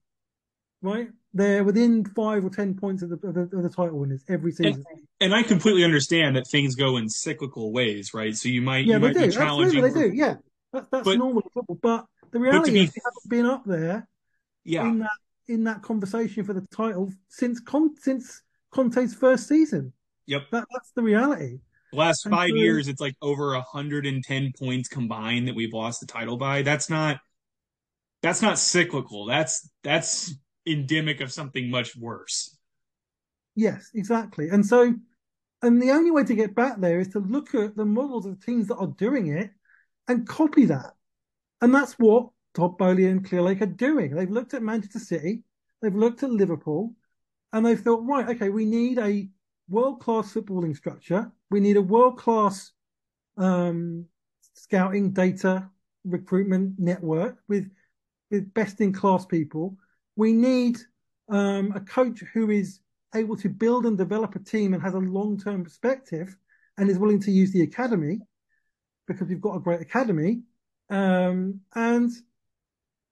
right? They're within five or ten points of the of the, of the title winners every season. And, and, I completely understand that things go in cyclical ways, right? So you might yeah, you they might do. be challenging. Absolutely, they do. Yeah, that, that's but, normal football. But the reality but is, they haven't been up there. Yeah. In that in that conversation for the title since Con- since Conte's first season. Yep. That, that's the reality. The last and five so, years, it's like over 110 points combined that we've lost the title by. That's not that's not cyclical. That's that's endemic of something much worse. Yes, exactly. And so and the only way to get back there is to look at the models of teams that are doing it and copy that. And that's what Todd Boehly and Clearlake are doing. They've looked at Manchester City, they've looked at Liverpool, and they've thought, right, okay, we need a world class footballing structure. We need a world class um, scouting data recruitment network with with best in class people. We need um, a coach who is able to build and develop a team and has a long term perspective and is willing to use the academy because we've got a great academy. Um, and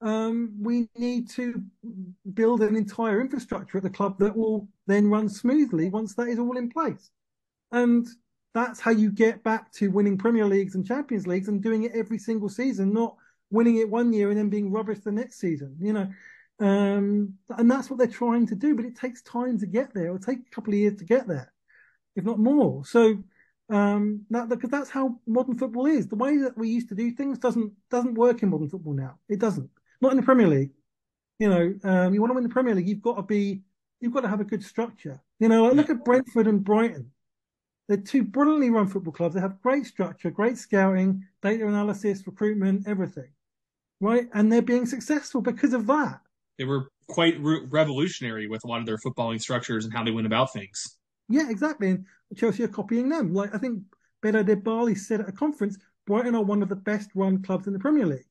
um, we need to build an entire infrastructure at the club that will then run smoothly once that is all in place. And that's how you get back to winning Premier Leagues and Champions Leagues and doing it every single season, not winning it one year and then being rubbish the next season, you know. Um, and that's what they're trying to do, but it takes time to get there. It'll take a couple of years to get there, if not more. So um, that because that's how modern football is. The way that we used to do things doesn't doesn't work in modern football now. It doesn't. Not in the Premier League. You know, um, you want to win the Premier League, you've got to be you've got to have a good structure. You know, look at Brentford and Brighton. They're two brilliantly run football clubs. They have great structure, great scouting, data analysis, recruitment, everything right? And they're being successful because of that. They were quite re- revolutionary with a lot of their footballing structures and how they went about things. Yeah, exactly. And Chelsea are copying them. Like I think Behdad Eghbali said at a conference, Brighton are one of the best run clubs in the Premier League.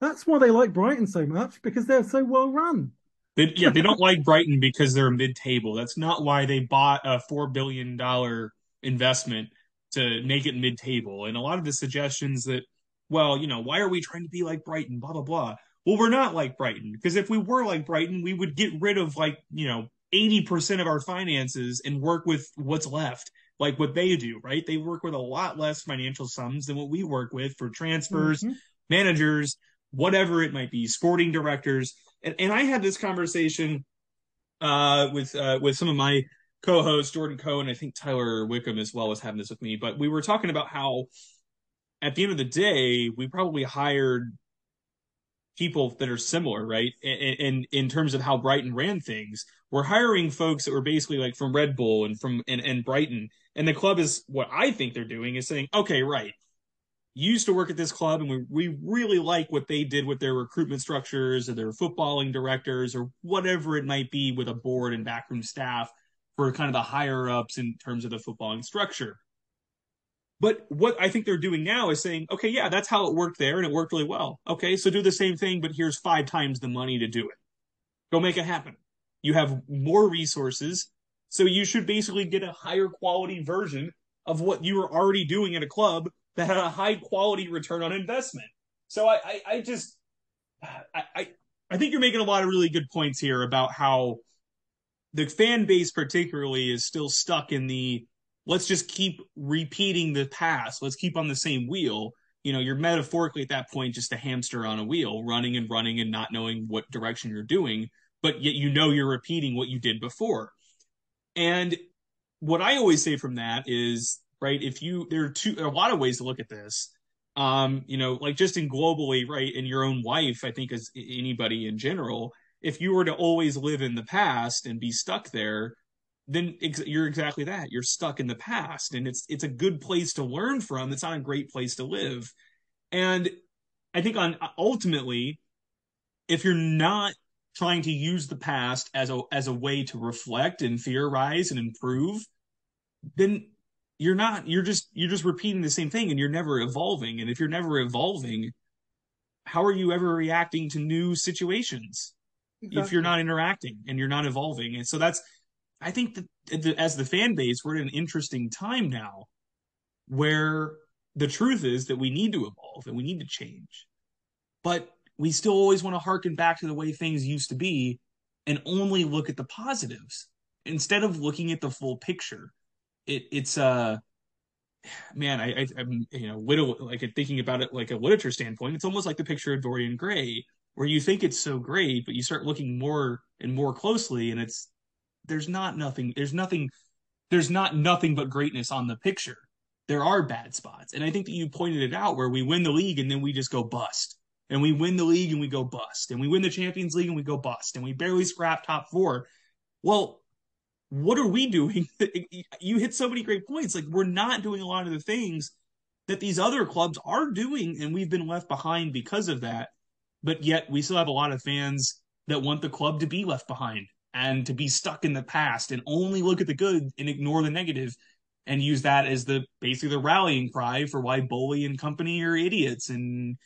That's why they like Brighton so much because they're so well run. They, yeah, they don't like Brighton because they're mid-table. That's not why they bought a four billion dollar investment to make it mid-table. And a lot of the suggestions that well, you know, why are we trying to be like Brighton? Blah blah blah. Well, we're not like Brighton because if we were like Brighton, we would get rid of like you know eighty percent of our finances and work with what's left, like what they do. Right? They work with a lot less financial sums than what we work with for transfers, mm-hmm. managers, whatever it might be, sporting directors. And and I had this conversation uh, with uh, with some of my co-hosts, Jordan Cohen, I think Tyler Wickham as well was having this with me. But we were talking about how at the end of the day, we probably hired people that are similar, right? And, in, in terms of how Brighton ran things, we're hiring folks that were basically like from Red Bull and from and, and Brighton, and the club is what I think they're doing is saying, okay, right, you used to work at this club, and we we really like what they did with their recruitment structures or their footballing directors or whatever it might be with a board and backroom staff for kind of the higher ups in terms of the footballing structure. But what I think they're doing now is saying, okay, yeah, that's how it worked there and it worked really well. Okay, so do the same thing, but here's five times the money to do it. Go make it happen. You have more resources, so you should basically get a higher quality version of what you were already doing at a club that had a high quality return on investment. So I, I, I just, I, I, I think you're making a lot of really good points here about how the fan base, particularly, is still stuck in the let's just keep repeating the past. Let's keep on the same wheel. You know, you're metaphorically at that point just a hamster on a wheel, running and running and not knowing what direction you're doing, but yet you know you're repeating what you did before. And what I always say from that is, right, if you, there are two, a lot of ways to look at this. Um, you know, like just in globally, right, in your own life, I think as anybody in general, if you were to always live in the past and be stuck there, then ex- you're exactly that. You're stuck in the past, and it's it's a good place to learn from. It's not a great place to live, and I think on ultimately, if you're not trying to use the past as a as a way to reflect and theorize and improve, then you're not you're just you're just repeating the same thing and you're never evolving. And if you're never evolving, how are you ever reacting to new situations exactly. if you're not interacting and you're not evolving? And so that's I think that as the fan base, we're in an interesting time now where the truth is that we need to evolve and we need to change. But we still always want to harken back to the way things used to be and only look at the positives instead of looking at the full picture. It it's uh man, I, I am you know widow like thinking about it like a literature standpoint. It's almost like the picture of Dorian Gray, where you think it's so great, but you start looking more and more closely, and it's there's not nothing. There's nothing. There's not nothing but greatness on the picture. There are bad spots, and I think that you pointed it out where we win the league and then we just go bust and we win the league and we go bust, and we win the Champions League and we go bust, and we barely scrap top four. Well, what are we doing? you hit so many great points. Like we're not doing a lot of the things that these other clubs are doing, and we've been left behind because of that. But yet we still have a lot of fans that want the club to be left behind and to be stuck in the past and only look at the good and ignore the negative and use that as the basically the rallying cry for why Boehly and company are idiots and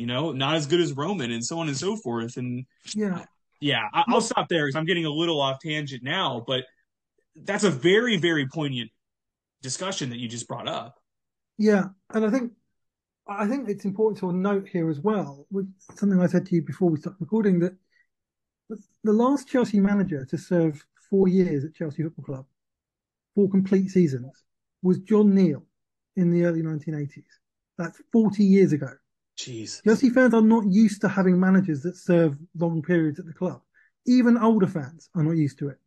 you know, not as good as Roman and so on and so forth. And yeah, yeah, I, will stop there because I'm getting a little off tangent now, but that's a very, very poignant discussion that you just brought up. Yeah, and I think I think it's important to note here as well, with something I said to you before we started recording, that the last Chelsea manager to serve four years at Chelsea Football Club, four complete seasons, was John Neal in the early 1980s. That's 40 years ago. Jeez. Chelsea fans are not used to having managers that serve long periods at the club. Even older fans are not used to it.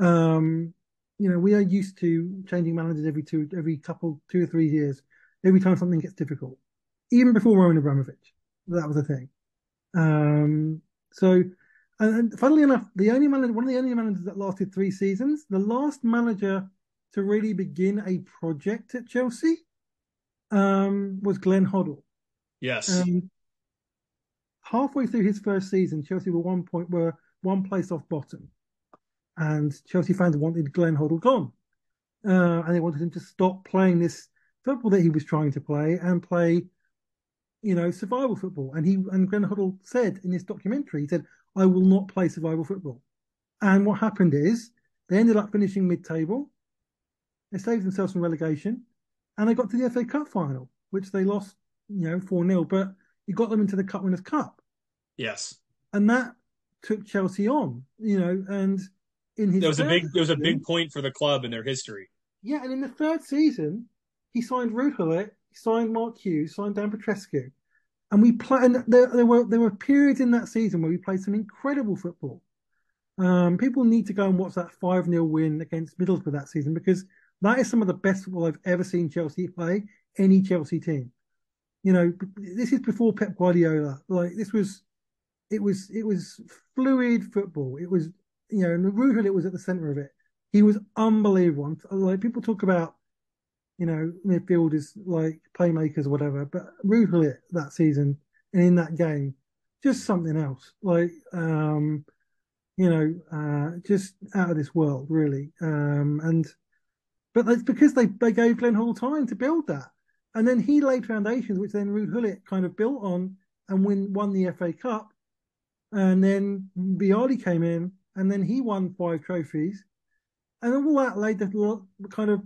Um, you know, we are used to changing managers every two, every couple, two or three years, every time something gets difficult. Even before Roman Abramovich, that was a thing. Um, so, and, funnily enough, the only manager, one of the only managers that lasted three seasons, the last manager to really begin a project at Chelsea, um, was Glenn Hoddle. Yes. Um, halfway through his first season, Chelsea were one point were one place off bottom, and Chelsea fans wanted Glenn Hoddle gone, uh, and they wanted him to stop playing this football that he was trying to play and play, you know, survival football. And he and Glenn Hoddle said in this documentary, he said, "I will not play survival football." And what happened is they ended up finishing mid-table. They saved themselves from relegation, and they got to the FA Cup final, which they lost you know, 4 0, but he got them into the Cup Winners' Cup. Yes. And that took Chelsea on, you know, and in his. It was a big, it was a big point for the club in their history. Yeah, and in the third season, he signed Ruud he signed Mark Hughes, signed Dan Petrescu. And we played, and there, there were there were periods in that season where we played some incredible football. Um, people need to go and watch that 5 0 win against Middlesbrough that season because that is some of the best football I've ever seen Chelsea play, any Chelsea team you know, this is before Pep Guardiola. Like this was, it was, it was fluid football. It was, you know, and Ruud was at the center of it. He was unbelievable. Like people talk about, you know, midfielders like playmakers or whatever, but Ruud that season and in that game, just something else. Like, um, you know, uh, just out of this world, really. Um, and but it's because they they gave Glenn Hoddle time to build that. And then he laid foundations, which then Ruud Gullit kind of built on and win, won the FA Cup. And then Vialli came in and then he won five trophies. And all that laid the kind of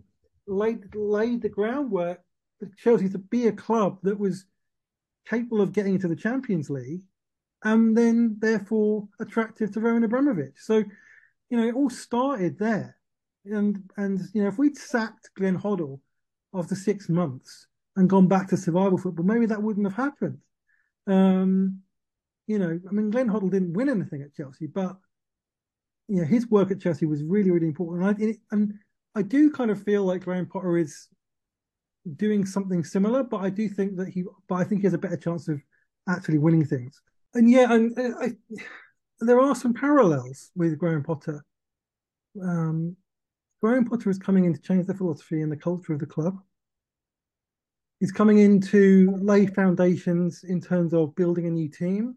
laid, laid the groundwork for Chelsea to be a club that was capable of getting into the Champions League and then therefore attractive to Roman Abramovich. So, you know, it all started there. And, and, you know, if we'd sacked Glenn Hoddle after six months, and gone back to survival football, maybe that wouldn't have happened. Um, you know, I mean, Glenn Hoddle didn't win anything at Chelsea, but you know, his work at Chelsea was really, really important. And I, and I do kind of feel like Graham Potter is doing something similar, but I do think that he, but I think he has a better chance of actually winning things. And yeah, and uh, I, there are some parallels with Graham Potter. Um, Graham Potter is coming in to change the philosophy and the culture of the club. He's coming in to lay foundations in terms of building a new team.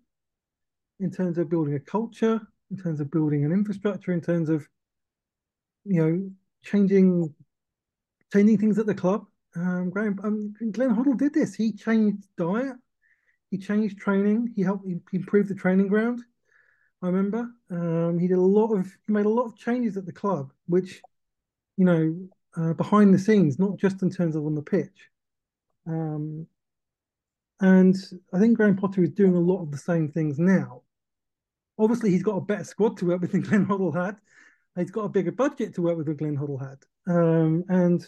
in terms of building a culture, in terms of building an infrastructure, in terms of you know changing changing things at the club. Um, Graham, um, Glenn Hoddle did this. He changed diet, he changed training, he helped he improve the training ground. I remember um, he did a lot of he made a lot of changes at the club, which you know uh, behind the scenes, not just in terms of on the pitch. Um, and I think Graham Potter is doing a lot of the same things now. Obviously, he's got a better squad to work with than Glenn Hoddle had. He's got a bigger budget to work with than Glenn Hoddle had, um, and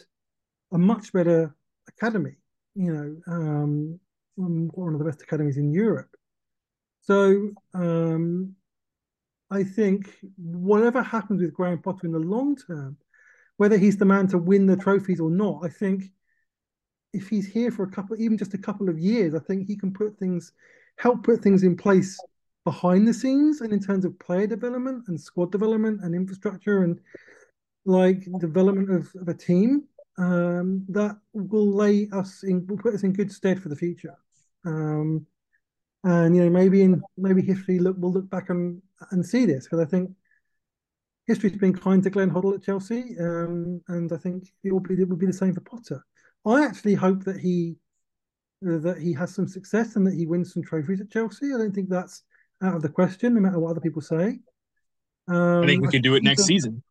a much better academy. You know, um, one of the best academies in Europe. So um, I think whatever happens with Graham Potter in the long term, whether he's the man to win the trophies or not, I think if he's here for a couple, even just a couple of years, I think he can put things, help put things in place behind the scenes and in terms of player development and squad development and infrastructure and like development of, of a team um, that will lay us in, will put us in good stead for the future. Um, and you know, maybe in maybe history look we'll look back and and see this because I think history's been kind to Glenn Hoddle at Chelsea, um, and I think it will be it will be the same for Potter. I actually hope that he that he has some success and that he wins some trophies at Chelsea. I don't think that's out of the question, no matter what other people say. Um, I think we um, can do it next season.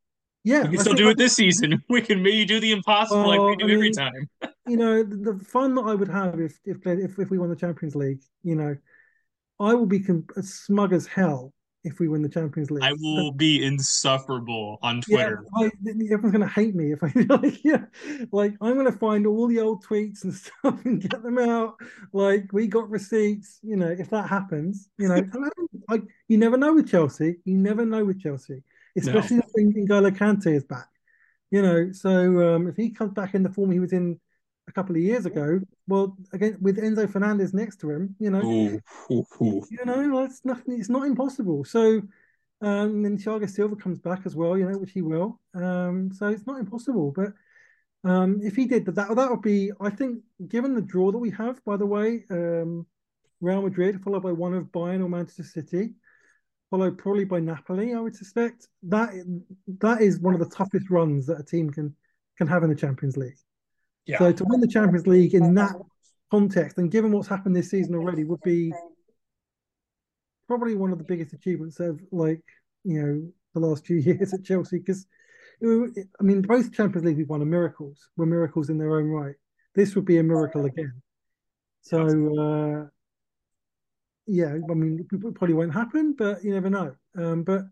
Yeah, we can still do it this season. We can maybe do the impossible like we do I mean, every time. you know, the, the, fun that I would have if if if if we won the Champions League, you know, I will be as smug as hell if we win the Champions League. I will but, be insufferable on Twitter. Yeah, I, everyone's going to hate me if I like. Yeah, like I'm going to find all the old tweets and stuff and get them out. Like we got receipts. You know, if that happens, you know, like you never know with Chelsea. You never know with Chelsea, especially no. if N'Golo Kante is back. You know, so um, if he comes back in the form he was in a couple of years ago. Well, again with Enzo Fernandez next to him, you know, ooh, ooh, ooh. you know, it's nothing. It's not impossible. So, um, then Thiago Silva comes back as well, you know, which he will. Um, so it's not impossible. But um, if he did that, that would be, I think, given the draw that we have, by the way, um, Real Madrid followed by one of Bayern or Manchester City, followed probably by Napoli, I would suspect. That that is one of the toughest runs that a team can can have in the Champions League. Yeah. So to win the Champions League in that context, and given what's happened this season already, would be probably one of the biggest achievements of like you know the last few years at Chelsea. Because I mean, both Champions League we've won are miracles. Were miracles in their own right. This would be a miracle again. So uh, yeah, I mean, it probably won't happen, but you never know. Um, but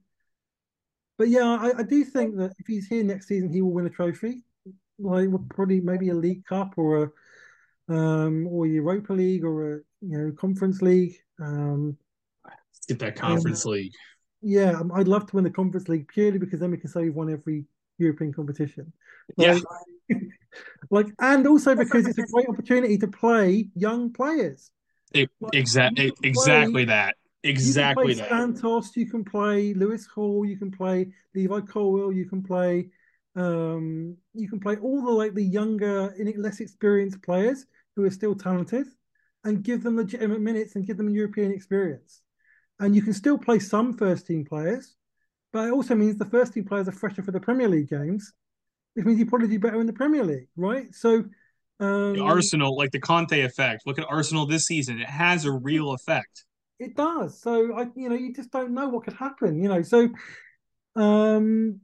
but yeah, I, I do think that if he's here next season, he will win a trophy like probably maybe a League Cup or a um or Europa League or a you know Conference League. Um, Let's get that Conference League. Yeah, um, I'd love to win the Conference League purely because then we can say we've won every European competition. Like, yeah. like, and also because it's a great opportunity to play young players. It, like, exactly, exactly that. Exactly you can play that. Santos, you can play Lewis Hall, you can play Levi Colwill, you can play um, you can play all the like the younger, less experienced players who are still talented, and give them legitimate minutes and give them European experience. And you can still play some first team players, but it also means the first team players are fresher for the Premier League games, which means you probably do better in the Premier League, right? So. Um, Arsenal, like the Conte effect. Look at Arsenal this season; it has a real effect. It does. So I, you know, you just don't know what could happen. You know, so um,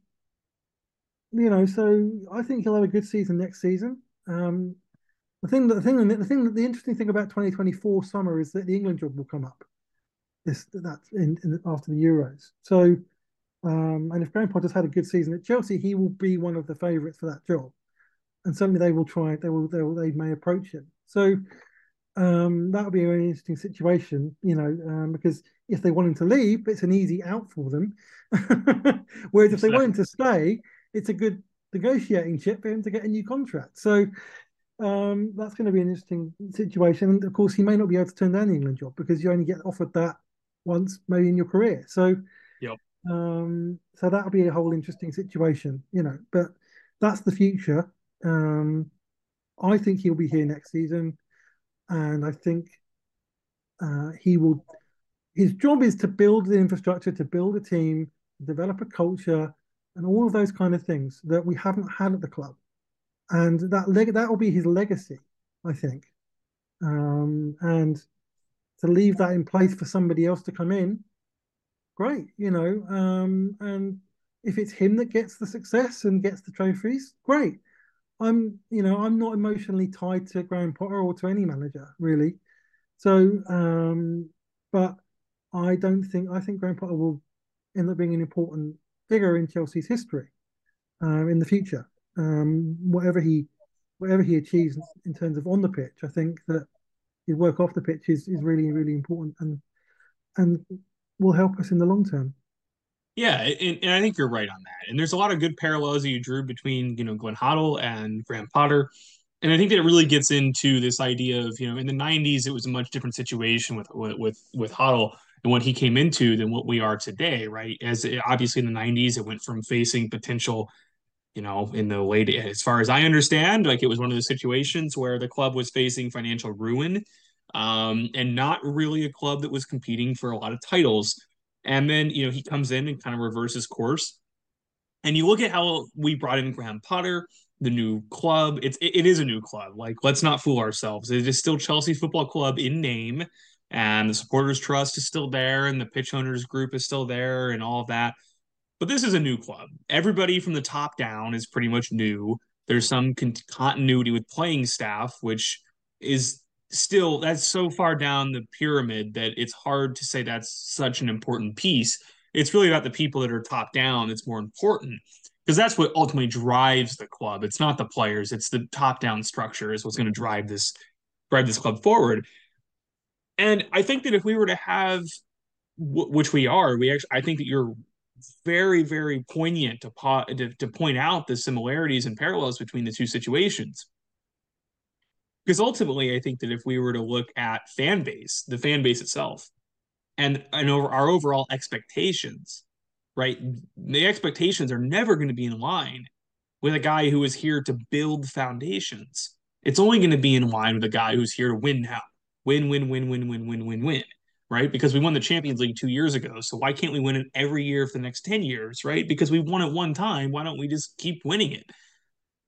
you know, so I think he'll have a good season next season. Um, the thing that the thing the thing that the interesting thing about 2024 summer is that the England job will come up. This that in, in after the Euros. So, um, and if Graham Potter's had a good season at Chelsea, he will be one of the favourites for that job. And certainly they will try. They will. They will. They may approach him. So. Um, that would be a very interesting situation, you know, um, because if they want him to leave, it's an easy out for them. Whereas if they want him to stay, it's a good negotiating chip for him to get a new contract. So um, that's going to be an interesting situation. And of course, he may not be able to turn down the England job because you only get offered that once, maybe in your career. So, yep. um, so that'll be a whole interesting situation, you know. But that's the future. Um, I think he'll be here next season, and I think uh, he will his job is to build the infrastructure, to build a team, develop a culture, and all of those kind of things that we haven't had at the club. And that leg- that will be his legacy, I think. Um, and to leave that in place for somebody else to come in, great, you know. Um, and if it's him that gets the success and gets the trophies, great. I'm, you know, I'm not emotionally tied to Graham Potter or to any manager really. So, um, but I don't think I think Graham Potter will end up being an important figure in Chelsea's history uh, in the future. Um, whatever he whatever he achieves in terms of on the pitch, I think that his work off the pitch is, is really really important and and will help us in the long term. Yeah, and, and, I think you're right on that. And there's a lot of good parallels that you drew between, you know, Glenn Hoddle and Graham Potter. And I think that it really gets into this idea of, you know, in the 90s, it was a much different situation with with with Hoddle and what he came into than what we are today, right? As it, obviously in the 90s, it went from facing potential, you know, in the late, as far as I understand, like it was one of those situations where the club was facing financial ruin um, and not really a club that was competing for a lot of titles and then, you know, he comes in and kind of reverses course. And you look at how we brought in Graham Potter, the new club. It's it, it is a new club. Like, let's not fool ourselves. It is still Chelsea Football Club in name, and the supporters trust is still there, and the pitch owners group is still there, and all of that. But this is a new club. Everybody from the top down is pretty much new. There's some con- continuity with playing staff, which is still that's so far down the pyramid that it's hard to say that's such an important piece. It's really about the people that are top down that's more important because that's what ultimately drives the club. It's not the players; it's the top down structure is what's going to drive this drive this club forward. And I think that if we were to have, which we are, we actually, I think that you're very, very poignant to, po- to, to point out the similarities and parallels between the two situations. Because ultimately i think that if we were to look at fan base the fan base itself and and over our overall expectations right the expectations are never going to be in line with a guy who is here to build foundations. It's only going to be in line with a guy who's here to win now win win win win win win win win right because we won the champions league two years ago so why can't we win it every year for the next 10 years right because we won it one time why don't we just keep winning it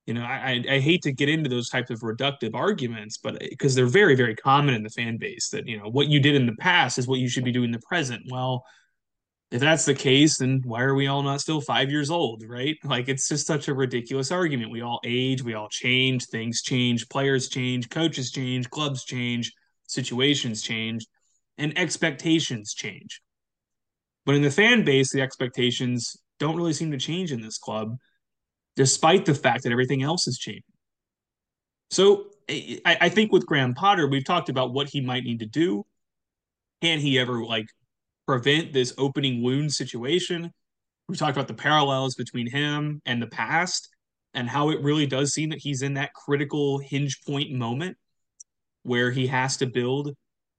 you know, I, I hate to get into those types of reductive arguments, but eh, because they're very, very common in the fan base that, you know, what you did in the past is what you should be doing in the present. Well, if that's the case, then why are we all not still five years old, right? Like it's just such a ridiculous argument. We all age, we all change, things change, players change, coaches change, clubs change, situations change, and expectations change. But in the fan base, the expectations don't really seem to change in this club despite the fact that everything else is changing. So I, I think with Graham Potter, we've talked about what he might need to do. Can he ever like prevent this opening wound situation? We talked about the parallels between him and the past and how it really does seem that he's in that critical hinge point moment where he has to build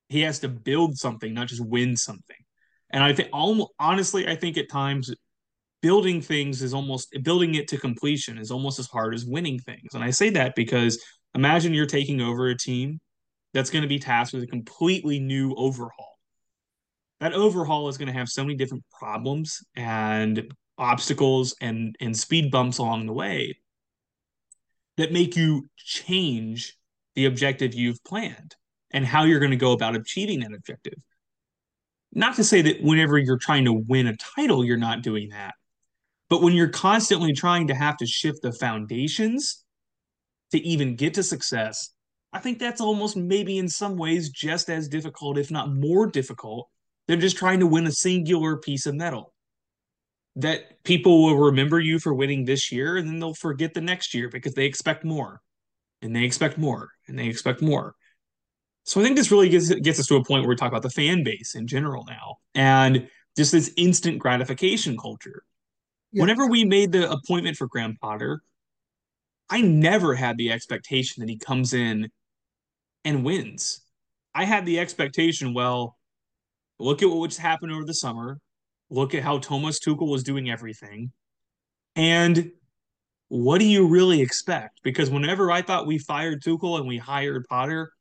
he has to build something not just win something and i think almost honestly i think at times building things is almost building it to completion is almost as hard as winning things. And I say that because imagine you're taking over a team that's going to be tasked with a completely new overhaul. That overhaul is going to have so many different problems and obstacles and and speed bumps along the way that make you change the objective you've planned and how you're going to go about achieving that objective. Not to say that whenever you're trying to win a title, you're not doing that. But when you're constantly trying to have to shift the foundations to even get to success, I think that's almost maybe in some ways just as difficult, if not more difficult, than just trying to win a singular piece of metal. That people will remember you for winning this year and then they'll forget the next year because they expect more and they expect more and they expect more. So I think this really gets, gets us to a point where we talk about the fan base in general now and just this instant gratification culture yeah. Whenever we made the appointment for Graham Potter, I never had the expectation that he comes in and wins. I had the expectation, well, look at what's happened over the summer. Look at how Thomas Tuchel was doing everything. And what do you really expect? Because whenever I thought we fired Tuchel and we hired Potter,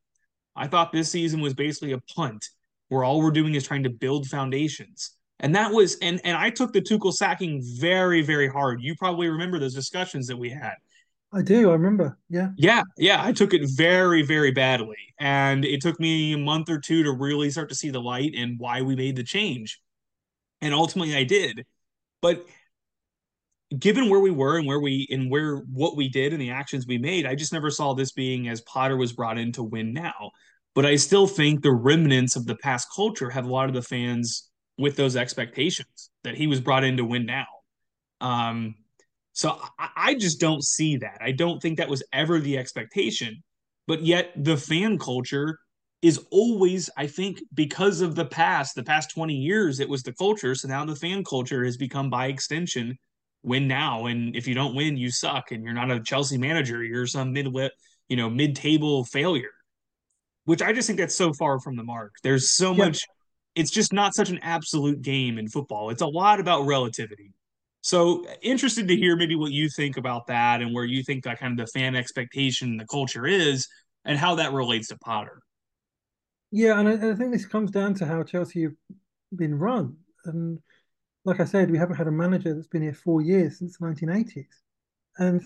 I thought this season was basically a punt where all we're doing is trying to build foundations. And that was and and I took the Tuchel sacking very very hard. You probably remember those discussions that we had. I do. I remember. Yeah. Yeah, yeah. I took it very very badly, and it took me a month or two to really start to see the light and why we made the change. And ultimately, I did. But given where we were and where we and where what we did and the actions we made, I just never saw this being as Potter was brought in to win now. But I still think the remnants of the past culture have a lot of the fans with those expectations that he was brought in to win now. Um, so I, I just don't see that. I don't think that was ever the expectation. But yet the fan culture is always, I think, because of the past, the past 20 years, it was the culture. So now the fan culture has become by extension win now. And if you don't win, you suck. And you're not a Chelsea manager. You're some mid you know, mid table failure. Which I just think that's so far from the mark. There's so yeah. much it's just not such an absolute game in football. It's a lot about relativity. So interested to hear maybe what you think about that and where you think that kind of the fan expectation, the culture is, and how that relates to Potter. Yeah, and I, I think this comes down to how Chelsea have been run. And like I said, we haven't had a manager that's been here four years since the 1980s. And,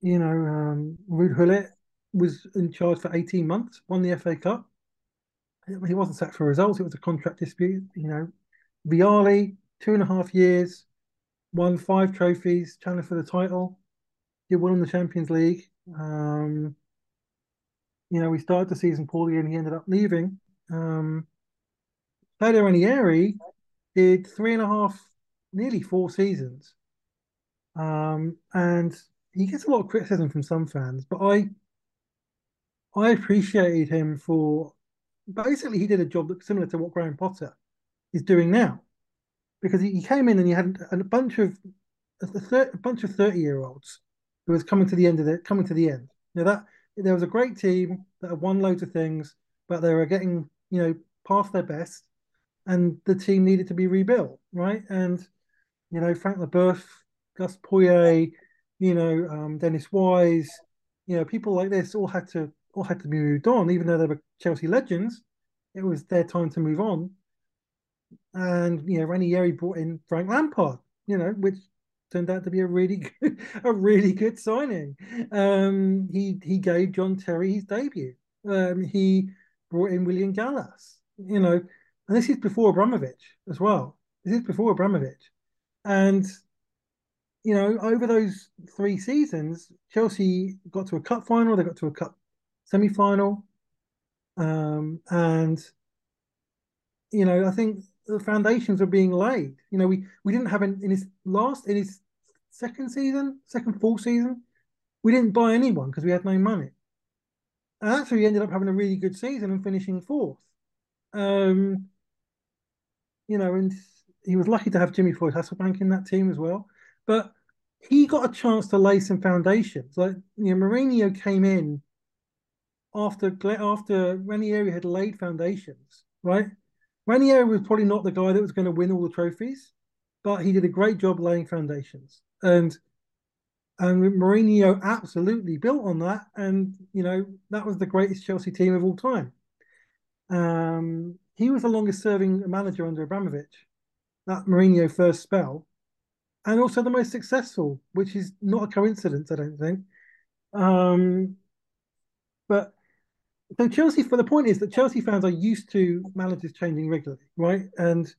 you know, um, Ruud Gullit was in charge for 18 months, won the FA Cup, he wasn't sacked for results. It was a contract dispute. You know, Vialli, two and a half years, won five trophies, challenged for the title, did well in the Champions League. Um, you know, we started the season poorly and he ended up leaving. Um, Claudio Ranieri did three and a half, nearly four seasons. Um, and he gets a lot of criticism from some fans, but I I appreciated him for basically he did a job that's similar to what Graham Potter is doing now, because he, came in and he had a, bunch of a, thir- a bunch of thirty year olds who was coming to the end of it, coming to the end. Know that there was a great team that had won loads of things, but they were getting you know past their best, and the team needed to be rebuilt, right? And you know Frank Leboeuf, Gus Poyet, you know um, Dennis Wise, you know people like this all had to all had to be moved on, even though they were Chelsea legends. It was their time to move on. And you know, Ranieri brought in Frank Lampard, you know, which turned out to be a really good, a really good signing. Um, he he gave John Terry his debut. Um, he brought in William Gallas, you know, and this is before Abramovich as well. This is before Abramovich, and you know, over those three seasons, Chelsea got to a cup final. They got to a cup semi final. Um, and, you know, I think the foundations are being laid. You know, we, we didn't have in, in his last, in his second season, second full season, we didn't buy anyone because we had no money. And actually, we ended up having a really good season and finishing fourth. Um, you know, and he was lucky to have Jimmy Floyd Hasselbaink in that team as well. But he got a chance to lay some foundations. Like, you know, Mourinho came in after after Ranieri had laid foundations, right? Ranieri was probably not the guy that was going to win all the trophies, but he did a great job laying foundations. And and Mourinho absolutely built on that. And you know, that was the greatest Chelsea team of all time. Um, he was the longest serving manager under Abramovich, that Mourinho first spell, and also the most successful, which is not a coincidence, I don't think. Um, but so Chelsea, for the point is that Chelsea fans are used to managers changing regularly, right? And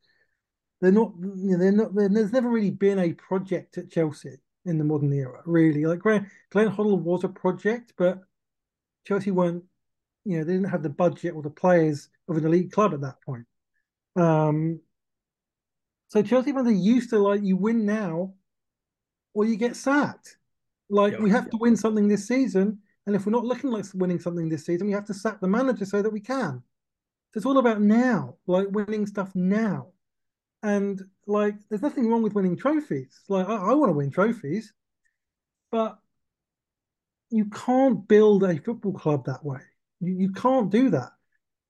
they're not, they're not. They're, there's never really been a project at Chelsea in the modern era, really. Like Glenn, Glenn Hoddle was a project, but Chelsea weren't, you know, they didn't have the budget or the players of an elite club at that point. Um, so Chelsea fans are used to like you win now, or you get sacked. Like we have to win something this season and if we're not looking like winning something this season, we have to sack the manager so that we can. So it's all about now, like winning stuff now. And like, there's nothing wrong with winning trophies. Like, I, I want to win trophies, but you can't build a football club that way. You, you can't do that.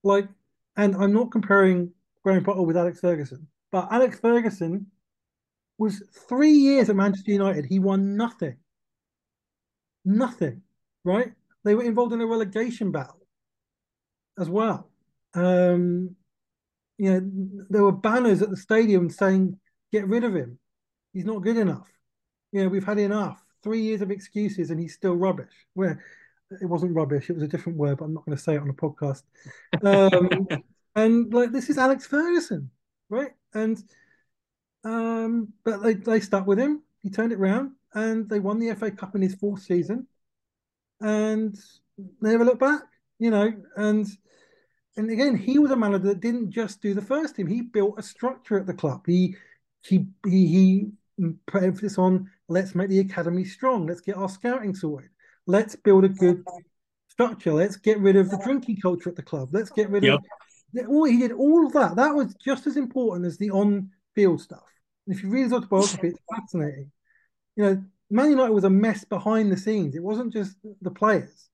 Like, and I'm not comparing Graham Potter with Alex Ferguson, but Alex Ferguson was three years at Manchester United. He won nothing. Nothing right? They were involved in a relegation battle as well. Um, you know, there were banners at the stadium saying, "Get rid of him. He's not good enough." You know, we've had enough. Three years of excuses, and he's still rubbish. Where it wasn't rubbish; it was a different word, but I'm not going to say it on a podcast. Um, and like, this is Alex Ferguson, right? And um, but they they stuck with him. He turned it around, and they won the FA Cup in his fourth season, and they never looked back. You know, and and again, he was a manager that didn't just do the first team. He built a structure at the club. He he he, he put emphasis on let's make the academy strong. Let's get our scouting sorted. Let's build a good structure. Let's get rid of the drinking culture at the club. Let's get rid yep. of all he did all of that. That was just as important as the on-field stuff. And if you read his autobiography, it's fascinating. You know, Man United was a mess behind the scenes. It wasn't just the players,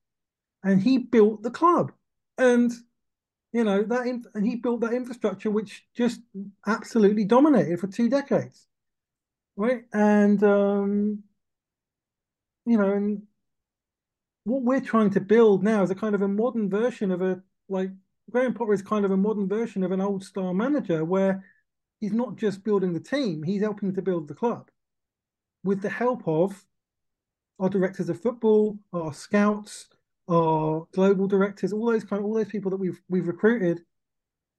and he built the club. And you know that, and he built that infrastructure, which just absolutely dominated for two decades, right? And um, you know, and what we're trying to build now is a kind of a modern version of a like Graham Potter is kind of a modern version of an old style manager where he's not just building the team, he's helping to build the club with the help of our directors of football, our scouts, our global directors, all those kind of all those people that we've we've recruited,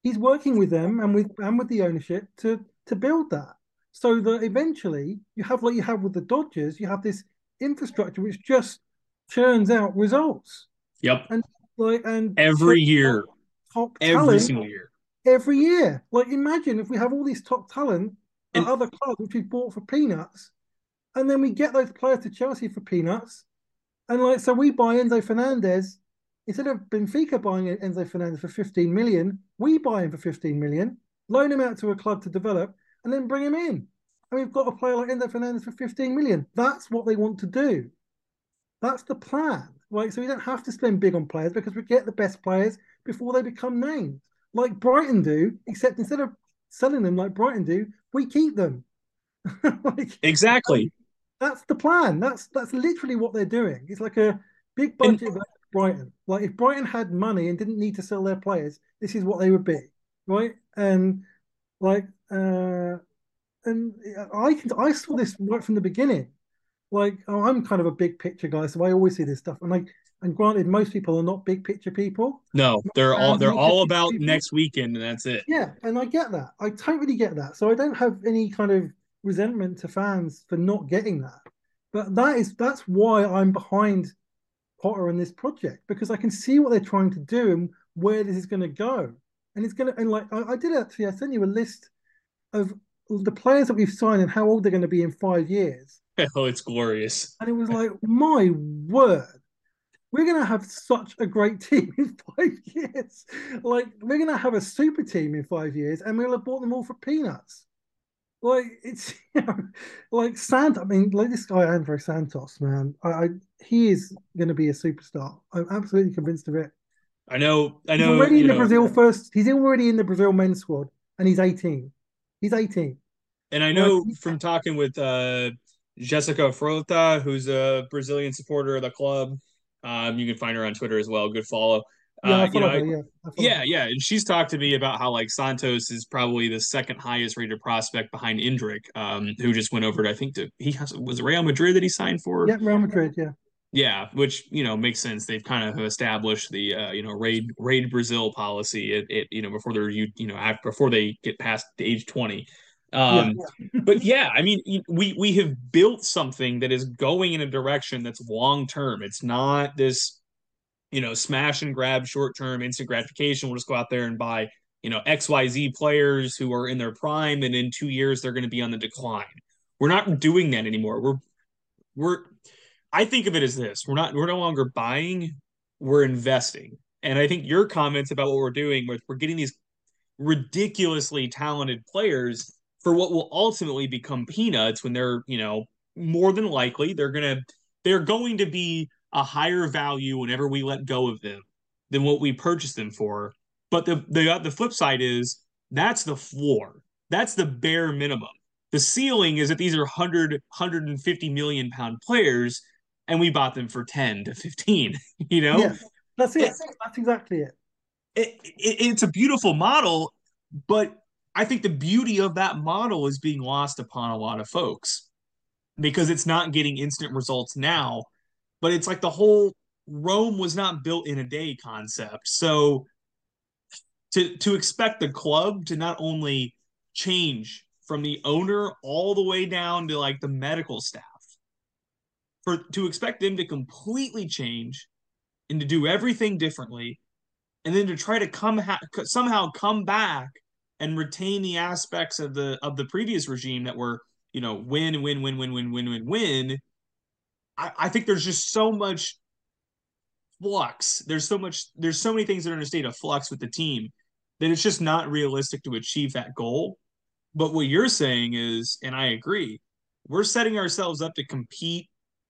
he's working with them and with and with the ownership to to build that. So that eventually you have like you have with the Dodgers, you have this infrastructure which just churns out results. Yep. And like and every year. Top every single year. Every year. Like imagine if we have all these top talent at other clubs which we bought for peanuts, and then we get those players to Chelsea for peanuts, and like, so we buy Enzo Fernandez instead of Benfica buying Enzo Fernandez for 15 million, we buy him for 15 million, loan him out to a club to develop, and then bring him in. And we've got a player like Enzo Fernandez for 15 million. That's what they want to do. That's the plan. Right. So we don't have to spend big on players because we get the best players before they become names. Like Brighton do, except instead of selling them like Brighton do, we keep them. like, exactly that's the plan. That's that's literally what they're doing. It's like a big budget and, Brighton. Like if Brighton had money and didn't need to sell their players, this is what they would be, right? And like, uh, and I can I saw this right from the beginning. Like oh, I'm kind of a big picture guy, so I always see this stuff. And like, and granted, most people are not big picture people. No, they're all they're all about people. next weekend, and that's it. Yeah, and I get that. I totally get that. So I don't have any kind of resentment to fans for not getting that. But that is that's why I'm behind Potter and this project because I can see what they're trying to do and where this is going to go. And it's going to and like I, I did actually I sent you a list of the players that we've signed and how old they're going to be in five years. Oh, it's glorious. And it was like, my word, we're going to have such a great team in five years. Like, we're going to have a super team in five years, and we'll have bought them all for peanuts like it's you know, like Santos. I mean, like this guy Andrey Santos, man. I, I he is going to be a superstar. I'm absolutely convinced of it. I know. I know. He's already in know, the Brazil first. He's already in the Brazil men's squad, and he's 18. He's 18. And I know like, from talking with uh, Jessica Frota, who's a Brazilian supporter of the club. Um, you can find her on Twitter as well. Good follow. Yeah, uh, you know, yeah, yeah, yeah, and she's talked to me about how like Santos is probably the second highest rated prospect behind Endrick, um, who just went over to I think to he has was Real Madrid that he signed for. Yeah, Real Madrid, yeah. Yeah, which you know makes sense. They've kind of established the uh, you know raid raid Brazil policy. It, it you know before they're you you know after, before they get past the age twenty. Um, yeah. but yeah, I mean, we we have built something that is going in a direction that's long term. It's not this you know, smash and grab short term instant gratification. We'll just go out there and buy, you know, XYZ players who are in their prime and in two years they're going to be on the decline. We're not doing that anymore. We're, we're, I think of it as this we're not, we're no longer buying, we're investing. And I think your comments about what we're doing, with we're getting these ridiculously talented players for what will ultimately become peanuts when they're, you know, more than likely they're going to, they're going to be a higher value whenever we let go of them than what we purchased them for. But the the the flip side is that's the floor. That's the bare minimum. The ceiling is that these are 100 150 million pound players and we bought them for 10 to 15, you know? Yeah, that's it. That's exactly it. it, it, it's a beautiful model, but I think the beauty of that model is being lost upon a lot of folks because it's not getting instant results now. But it's like the whole Rome was not built in a day concept. So to to expect the club to not only change from the owner all the way down to like the medical staff for to expect them to completely change and to do everything differently and then to try to come ha- somehow come back and retain the aspects of the of the previous regime that were you know win win win win win win win win. I, I think there's just so much flux. There's so much there's so many things that are in a state of flux with the team that it's just not realistic to achieve that goal. But what you're saying is and i agree we're setting ourselves up to compete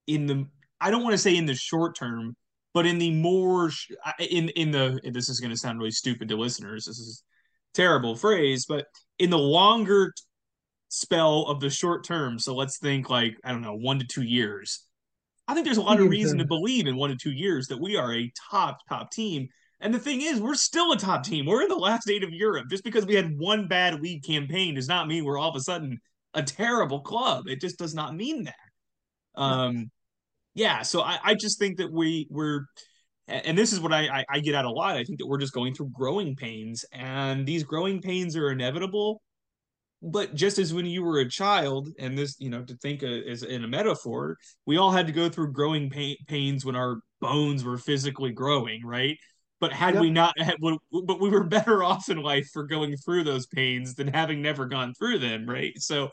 in the i don't want to say in the short term but in the more in in the this is going to sound really stupid to listeners. This is terrible phrase, but in the longer spell of the short term, so let's think like I don't know, one to two years. I think there's a lot of reason to believe in one to two years that we are a top top team. And the thing is, we're still a top team. We're in the last eight of Europe. Just because we had one bad league campaign does not mean we're all of a sudden a terrible club. It just does not mean that. Um, yeah, so I, I just think that we we're and this is what I, I, I get at a lot. I think that we're just going through growing pains, and these growing pains are inevitable. But just as when you were a child, and this, you know, to think as in a metaphor, we all had to go through growing pain, pains when our bones were physically growing, right? But had yep. we not, had, but we were better off in life for going through those pains than having never gone through them, right? So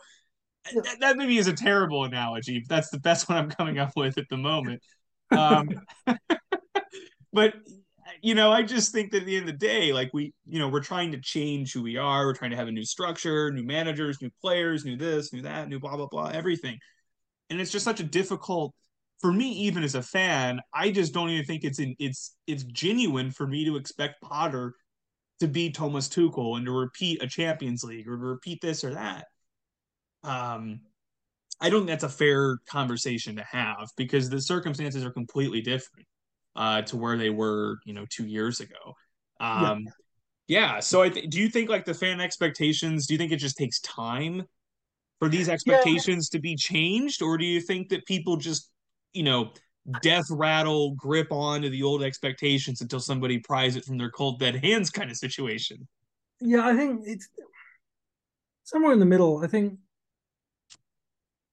that, that maybe is a terrible analogy, but that's the best one I'm coming up with at the moment. Um, but you know, I just think that at the end of the day, like we, you know, we're trying to change who we are. We're trying to have a new structure, new managers, new players, new this, new that, new blah blah blah, everything. And it's just such a difficult for me, even as a fan. I just don't even think it's in it's it's genuine for me to expect Potter to be Thomas Tuchel and to repeat a Champions League or to repeat this or that um, I don't think that's a fair conversation to have because the circumstances are completely different uh, to where they were, you know, two years ago. Um, yeah. yeah. So I th- do you think like the fan expectations? Do you think it just takes time for these expectations yeah. to be changed, or do you think that people just, you know, death rattle grip on to the old expectations until somebody pries it from their cold dead hands kind of situation? Yeah, I think it's somewhere in the middle. I think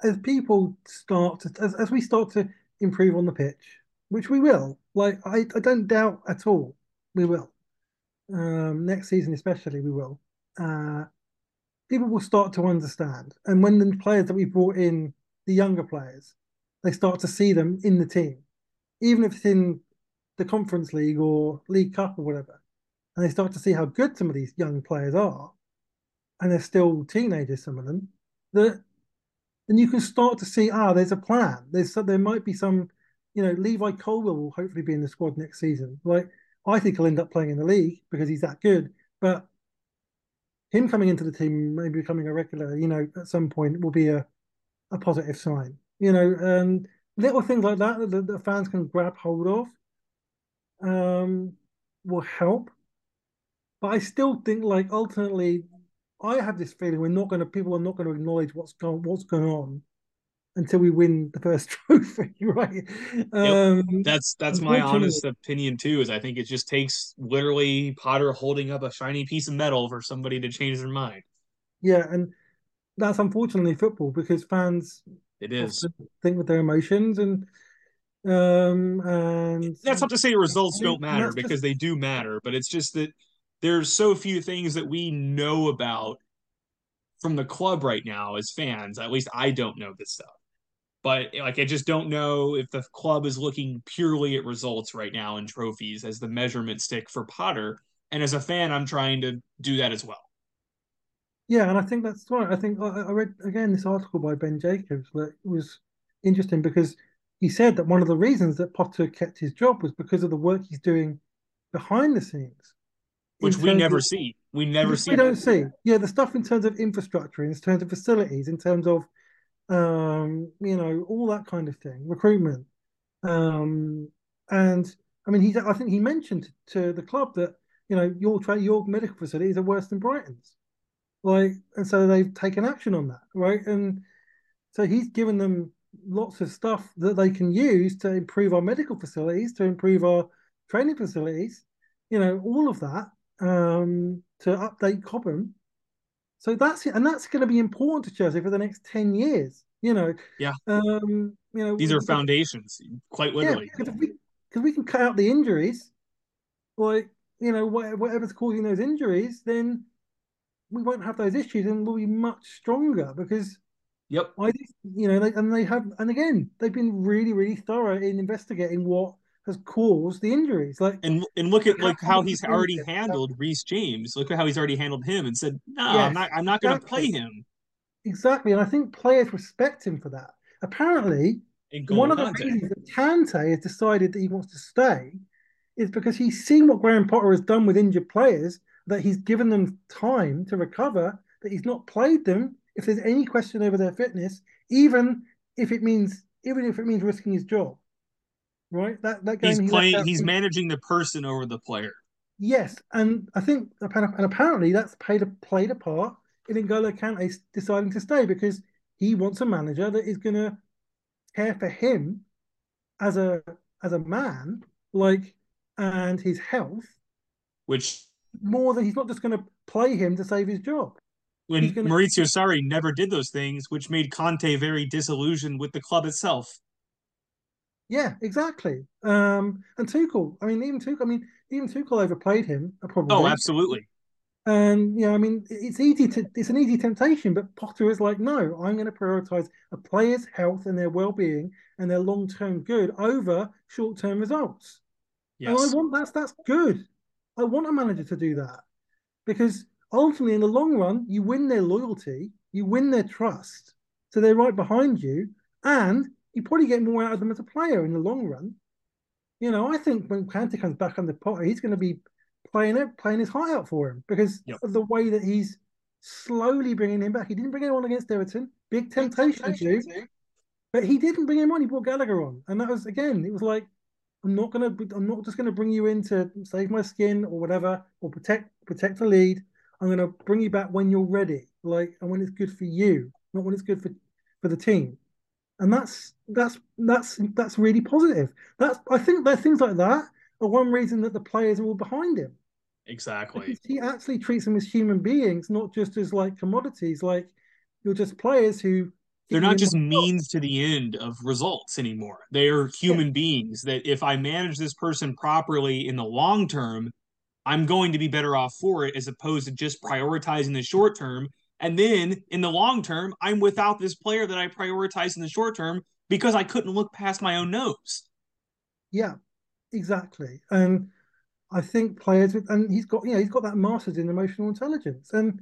as people start to as, as we start to improve on the pitch, which we will, like I, I don't doubt at all we will. Um, next season especially we will. Uh, people will start to understand. And when the players that we brought in, the younger players, they start to see them in the team, even if it's in the Conference League or League Cup or whatever, and they start to see how good some of these young players are, and they're still teenagers, some of them, that then you can start to see, ah, there's a plan. There's there might be some, you know, Levi Colwill will hopefully be in the squad next season. Like I think he'll end up playing in the league because he's that good. But him coming into the team, maybe becoming a regular, you know, at some point will be a, a positive sign. You know, and little things like that that the fans can grab hold of um, will help. But I still think, like, ultimately, I have this feeling we're not going to people are not going to acknowledge what's going what's going on until we win the first trophy, right? Um, that's that's my honest opinion too. Is I think it just takes literally Potter holding up a shiny piece of metal for somebody to change their mind. Yeah, and that's unfortunately football because fans it is think with their emotions and um and that's not to say results don't matter because just, they do matter, but it's just that there's so few things that we know about from the club right now as fans. At least I don't know this stuff. But like I just don't know if the club is looking purely at results right now and trophies as the measurement stick for Potter. And as a fan, I'm trying to do that as well. Yeah, and I think that's right. I think I, I read again this article by Ben Jacobs that was interesting because he said that one of the reasons that Potter kept his job was because of the work he's doing behind the scenes which we never of, see. We never see. We don't see. Yeah, the stuff in terms of infrastructure, in terms of facilities, in terms of um, you know, all that kind of thing, recruitment. Um, and I mean, he's. I think he mentioned to the club that you know, your your medical facilities are worse than Brighton's. Like, and so they've taken action on that, right? And so he's given them lots of stuff that they can use to improve our medical facilities, to improve our training facilities, you know, all of that um, to update Cobham. So that's it, and that's going to be important to Chelsea for the next ten years. You know, yeah. Um, you know, these are foundations, quite literally. Yeah, because we, we, can cut out the injuries, like you know, whatever's causing those injuries, then we won't have those issues, and we'll be much stronger because. Yep. I, you know, they, and they have, and again, they've been really, really thorough in investigating what has caused the injuries. Like, and and look at like how he's already handled Reece James. Look at how he's already handled him, and said, "No, yes, I'm not. I'm not going to play him." Exactly, and I think players respect him for that. Apparently, one of the reasons that Kante has decided that he wants to stay is because he's seen what Graham Potter has done with injured players. That he's given them time to recover. That he's not played them if there's any question over their fitness, even if it means even if it means risking his job right? That that game he's he playing. He's managing the person over the player. Yes, and I think and apparently that's played a played a part in N'Golo Kante deciding to stay because he wants a manager that is going to care for him as a as a man, like and his health, which more than he's not just going to play him to save his job. When gonna... Maurizio Sarri never did those things, which made Kante very disillusioned with the club itself. Yeah, exactly. Um, and Tuchel, I mean, even Tuchel, I mean, even Tuchel overplayed him. Uh, probably. Oh, absolutely. And you know, I mean, it's easy to it's an easy temptation, but Potter is like, no, I'm going to prioritize a player's health and their well-being and their long-term good over short-term results. Yes. And I want that's that's good. I want a manager to do that because ultimately, in the long run, you win their loyalty, you win their trust, so they're right behind you, and you probably get more out of them as a player in the long run. You know, I think when Kante comes back on the pot, he's going to be playing it, playing his heart out for him because yep. of the way that he's slowly bringing him back. He didn't bring anyone against Everton, big temptation, big temptation to, but he didn't bring him on. He brought Gallagher on, and that was again, it was like, I'm not gonna, I'm not just gonna bring you in to save my skin or whatever, or protect protect the lead. I'm gonna bring you back when you're ready, like, and when it's good for you, not when it's good for for the team and that's that's that's that's really positive. That's I think that things like that are one reason that the players are all behind him. Exactly. He actually treats them as human beings, not just as like commodities. Like you're just players who they're not just means to the end of results anymore. They are human yeah. beings that if I manage this person properly in the long term, I'm going to be better off for it as opposed to just prioritizing the short term and then in the long term, I'm without this player that I prioritized in the short term because I couldn't look past my own nose. Yeah, exactly. And I think players with, and he's got, you know, he's got that master's in emotional intelligence. And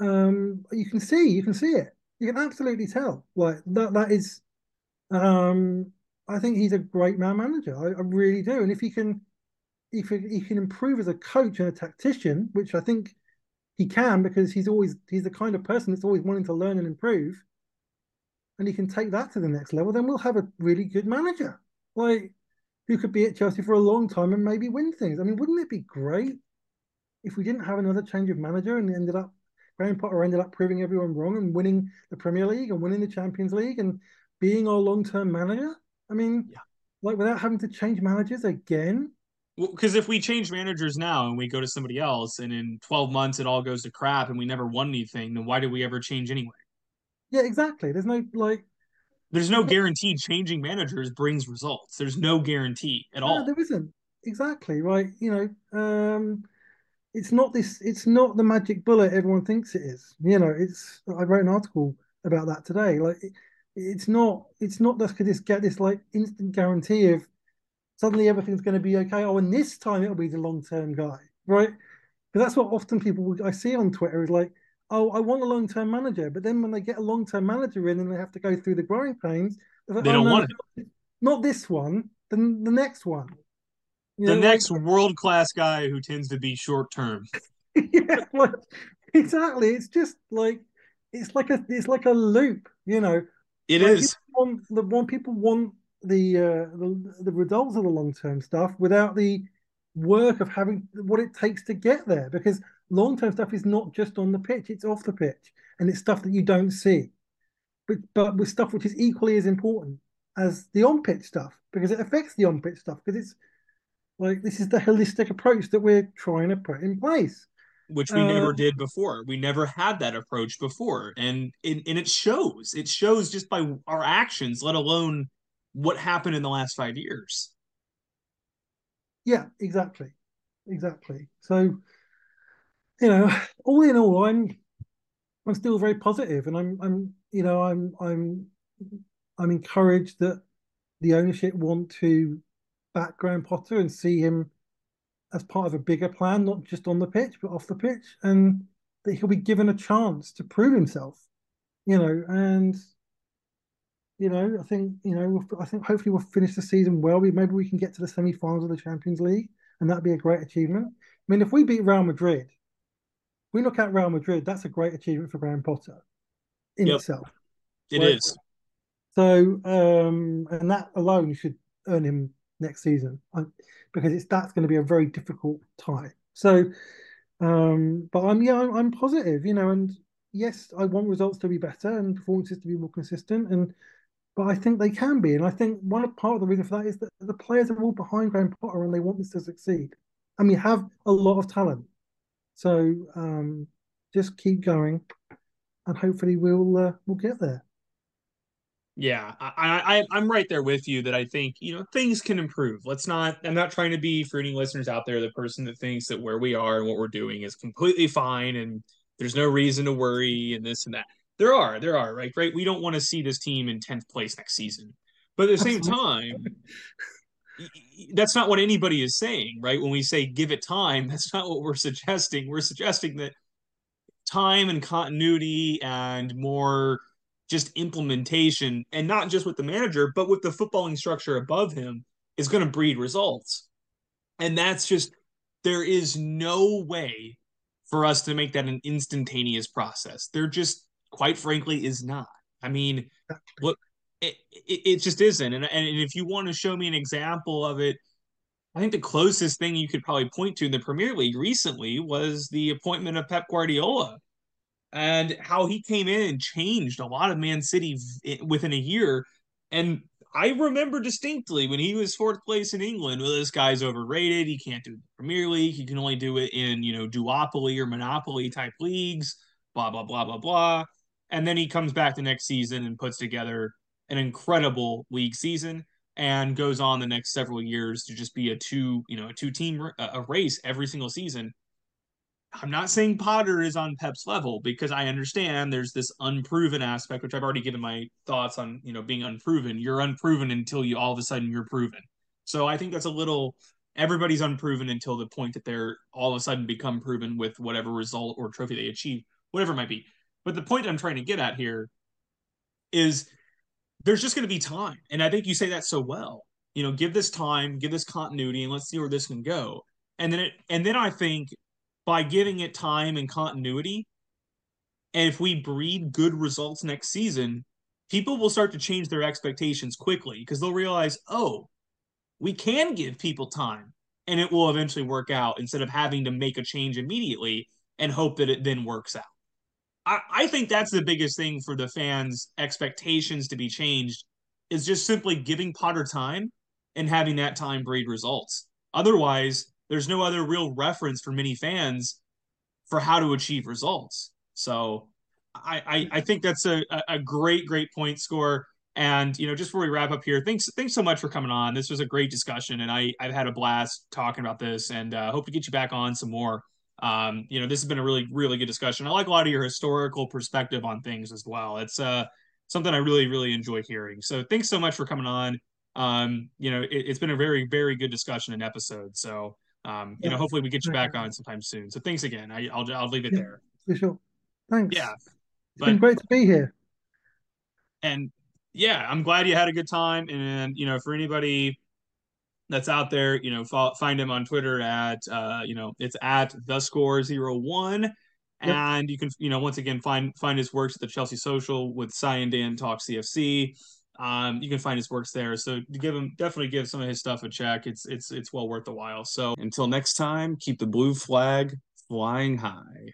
um, you can see, you can see it. You can absolutely tell. Like that, that is, um, I think he's a great man manager. I, I really do. And if he can, if he, he can improve as a coach and a tactician, which I think he can because he's always he's the kind of person that's always wanting to learn and improve and he can take that to the next level then we'll have a really good manager like who could be at chelsea for a long time and maybe win things i mean wouldn't it be great if we didn't have another change of manager and ended up Graham Potter ended up proving everyone wrong and winning the Premier League and winning the Champions League and being our long-term manager. I mean, yeah. like without having to change managers again, because if we change managers now and we go to somebody else and in 12 months it all goes to crap and we never won anything then why did we ever change anyway? Yeah exactly. There's no like there's no guarantee changing managers brings results. There's no guarantee at no, all. there isn't. Exactly right you know um it's not this it's not the magic bullet everyone thinks it is. You know it's i wrote an article about that today. Like it, it's not it's not just because get this like instant guarantee of suddenly everything's going to be okay. Oh, and this time it'll be the long term guy, right? Because that's what often people I see on Twitter is like, oh, I want a long term manager, but then when they get a long term manager in and they have to go through the growing pains, like, they oh, don't oh, no, want it. Not this one, then the next one. You the know, next like, world class guy who tends to be short term. yeah, like, exactly. It's just like it's like a it's like a loop, you know. It is. Want, the one people want the uh, the, the results of the long term stuff without the work of having what it takes to get there because long term stuff is not just on the pitch, it's off the pitch and it's stuff that you don't see. But but with stuff which is equally as important as the on pitch stuff because it affects the on pitch stuff because it's like this is the holistic approach that we're trying to put in place. Which we uh, never did before. We never had that approach before. And, and and it shows. It shows just by our actions, let alone what happened in the last five years. Yeah, exactly. Exactly. So you know, all in all, I'm I'm still very positive, and I'm I'm you know I'm I'm I'm encouraged that the ownership want to back Graham Potter and see him as part of a bigger plan, not just on the pitch but off the pitch, and that he'll be given a chance to prove himself. You know, and you know, I think you know, I think hopefully we'll finish the season well. We maybe we can get to the semi-finals of the Champions League, and that'd be a great achievement. I mean, if we beat Real Madrid, we look at Real Madrid, that's a great achievement for Graham Potter in yep. itself. It right? is. So, um, and that alone should earn him next season because it's that's going to be a very difficult tie. So, um, but I'm yeah, I'm, I'm positive, you know, and yes, I want results to be better and performances to be more consistent, and but I think they can be, and I think one part of the reason for that is that the players are all behind Graham Potter and they want this to succeed, and we have a lot of talent. So um, just keep going, and hopefully we'll uh, we'll get there. Yeah, I, I I'm right there with you that I think you know things can improve. Let's not. I'm not trying to be for any listeners out there the person that thinks that where we are and what we're doing is completely fine and there's no reason to worry and this and that. There are, there are, right? Right. We don't want to see this team in tenth place next season, but at the same time, that's not what anybody is saying, right? When we say give it time, that's not what we're suggesting. We're suggesting that time and continuity and more just implementation, and not just with the manager, but with the footballing structure above him, is going to breed results. And that's just, there is no way for us to make that an instantaneous process. There just, quite frankly, is not. I mean, what it, it, it just isn't. And, and if you want to show me an example of it, I think the closest thing you could probably point to in the Premier League recently was the appointment of Pep Guardiola and how he came in and changed a lot of Man City within a year. And I remember distinctly when he was fourth place in England, well, this guy's overrated. He can't do the Premier League. He can only do it in, you know, duopoly or monopoly type leagues, blah, blah, blah, blah, blah. And then he comes back the next season and puts together an incredible league season and goes on the next several years to just be a two, you know, a two team a race every single season. I'm not saying Potter is on Pep's level because I understand there's this unproven aspect, which I've already given my thoughts on, you know, being unproven. You're unproven until you all of a sudden you're proven. So I think that's a little everybody's unproven until the point that they're all of a sudden become proven with whatever result or trophy they achieve, whatever it might be. But the point I'm trying to get at here is there's just going to be time. And I think you say that so well. You know, give this time, give this continuity, and let's see where this can go. And then it, and then I think by giving it time and continuity, and if we breed good results next season, people will start to change their expectations quickly because they'll realize, oh, we can give people time and it will eventually work out instead of having to make a change immediately and hope that it then works out. I, think that's the biggest thing for the fans' expectations to be changed is just simply giving Potter time and having that time breed results. Otherwise, there's no other real reference for many fans for how to achieve results. So I, I, I think that's a, a great, great point score. And you know, just before we wrap up here, thanks thanks so much for coming on. This was a great discussion, and I I've had a blast talking about this, and uh, hope to get you back on some more um, you know, this has been a really, really good discussion. I like a lot of your historical perspective on things as well. It's uh, something I really, really enjoy hearing. So thanks so much for coming on. Um, you know, it, has been a very, very good discussion and episode. So, um, you yeah. know, hopefully we get you back on sometime soon. So thanks again. I, will I'll leave it yeah, there. For sure. Thanks. Yeah. It's but, been great to be here. And yeah, I'm glad you had a good time. And, you know, for anybody that's out there, you know, follow, find him on Twitter at, uh, you know, it's at the score zero one. And you can, you know, once again, find find his works at the Chelsea Social with Cy and Dan Talk CFC. Um, you can find his works there. So give him definitely give some of his stuff a check. It's it's it's well worth the while. So until next time, keep the blue flag flying high.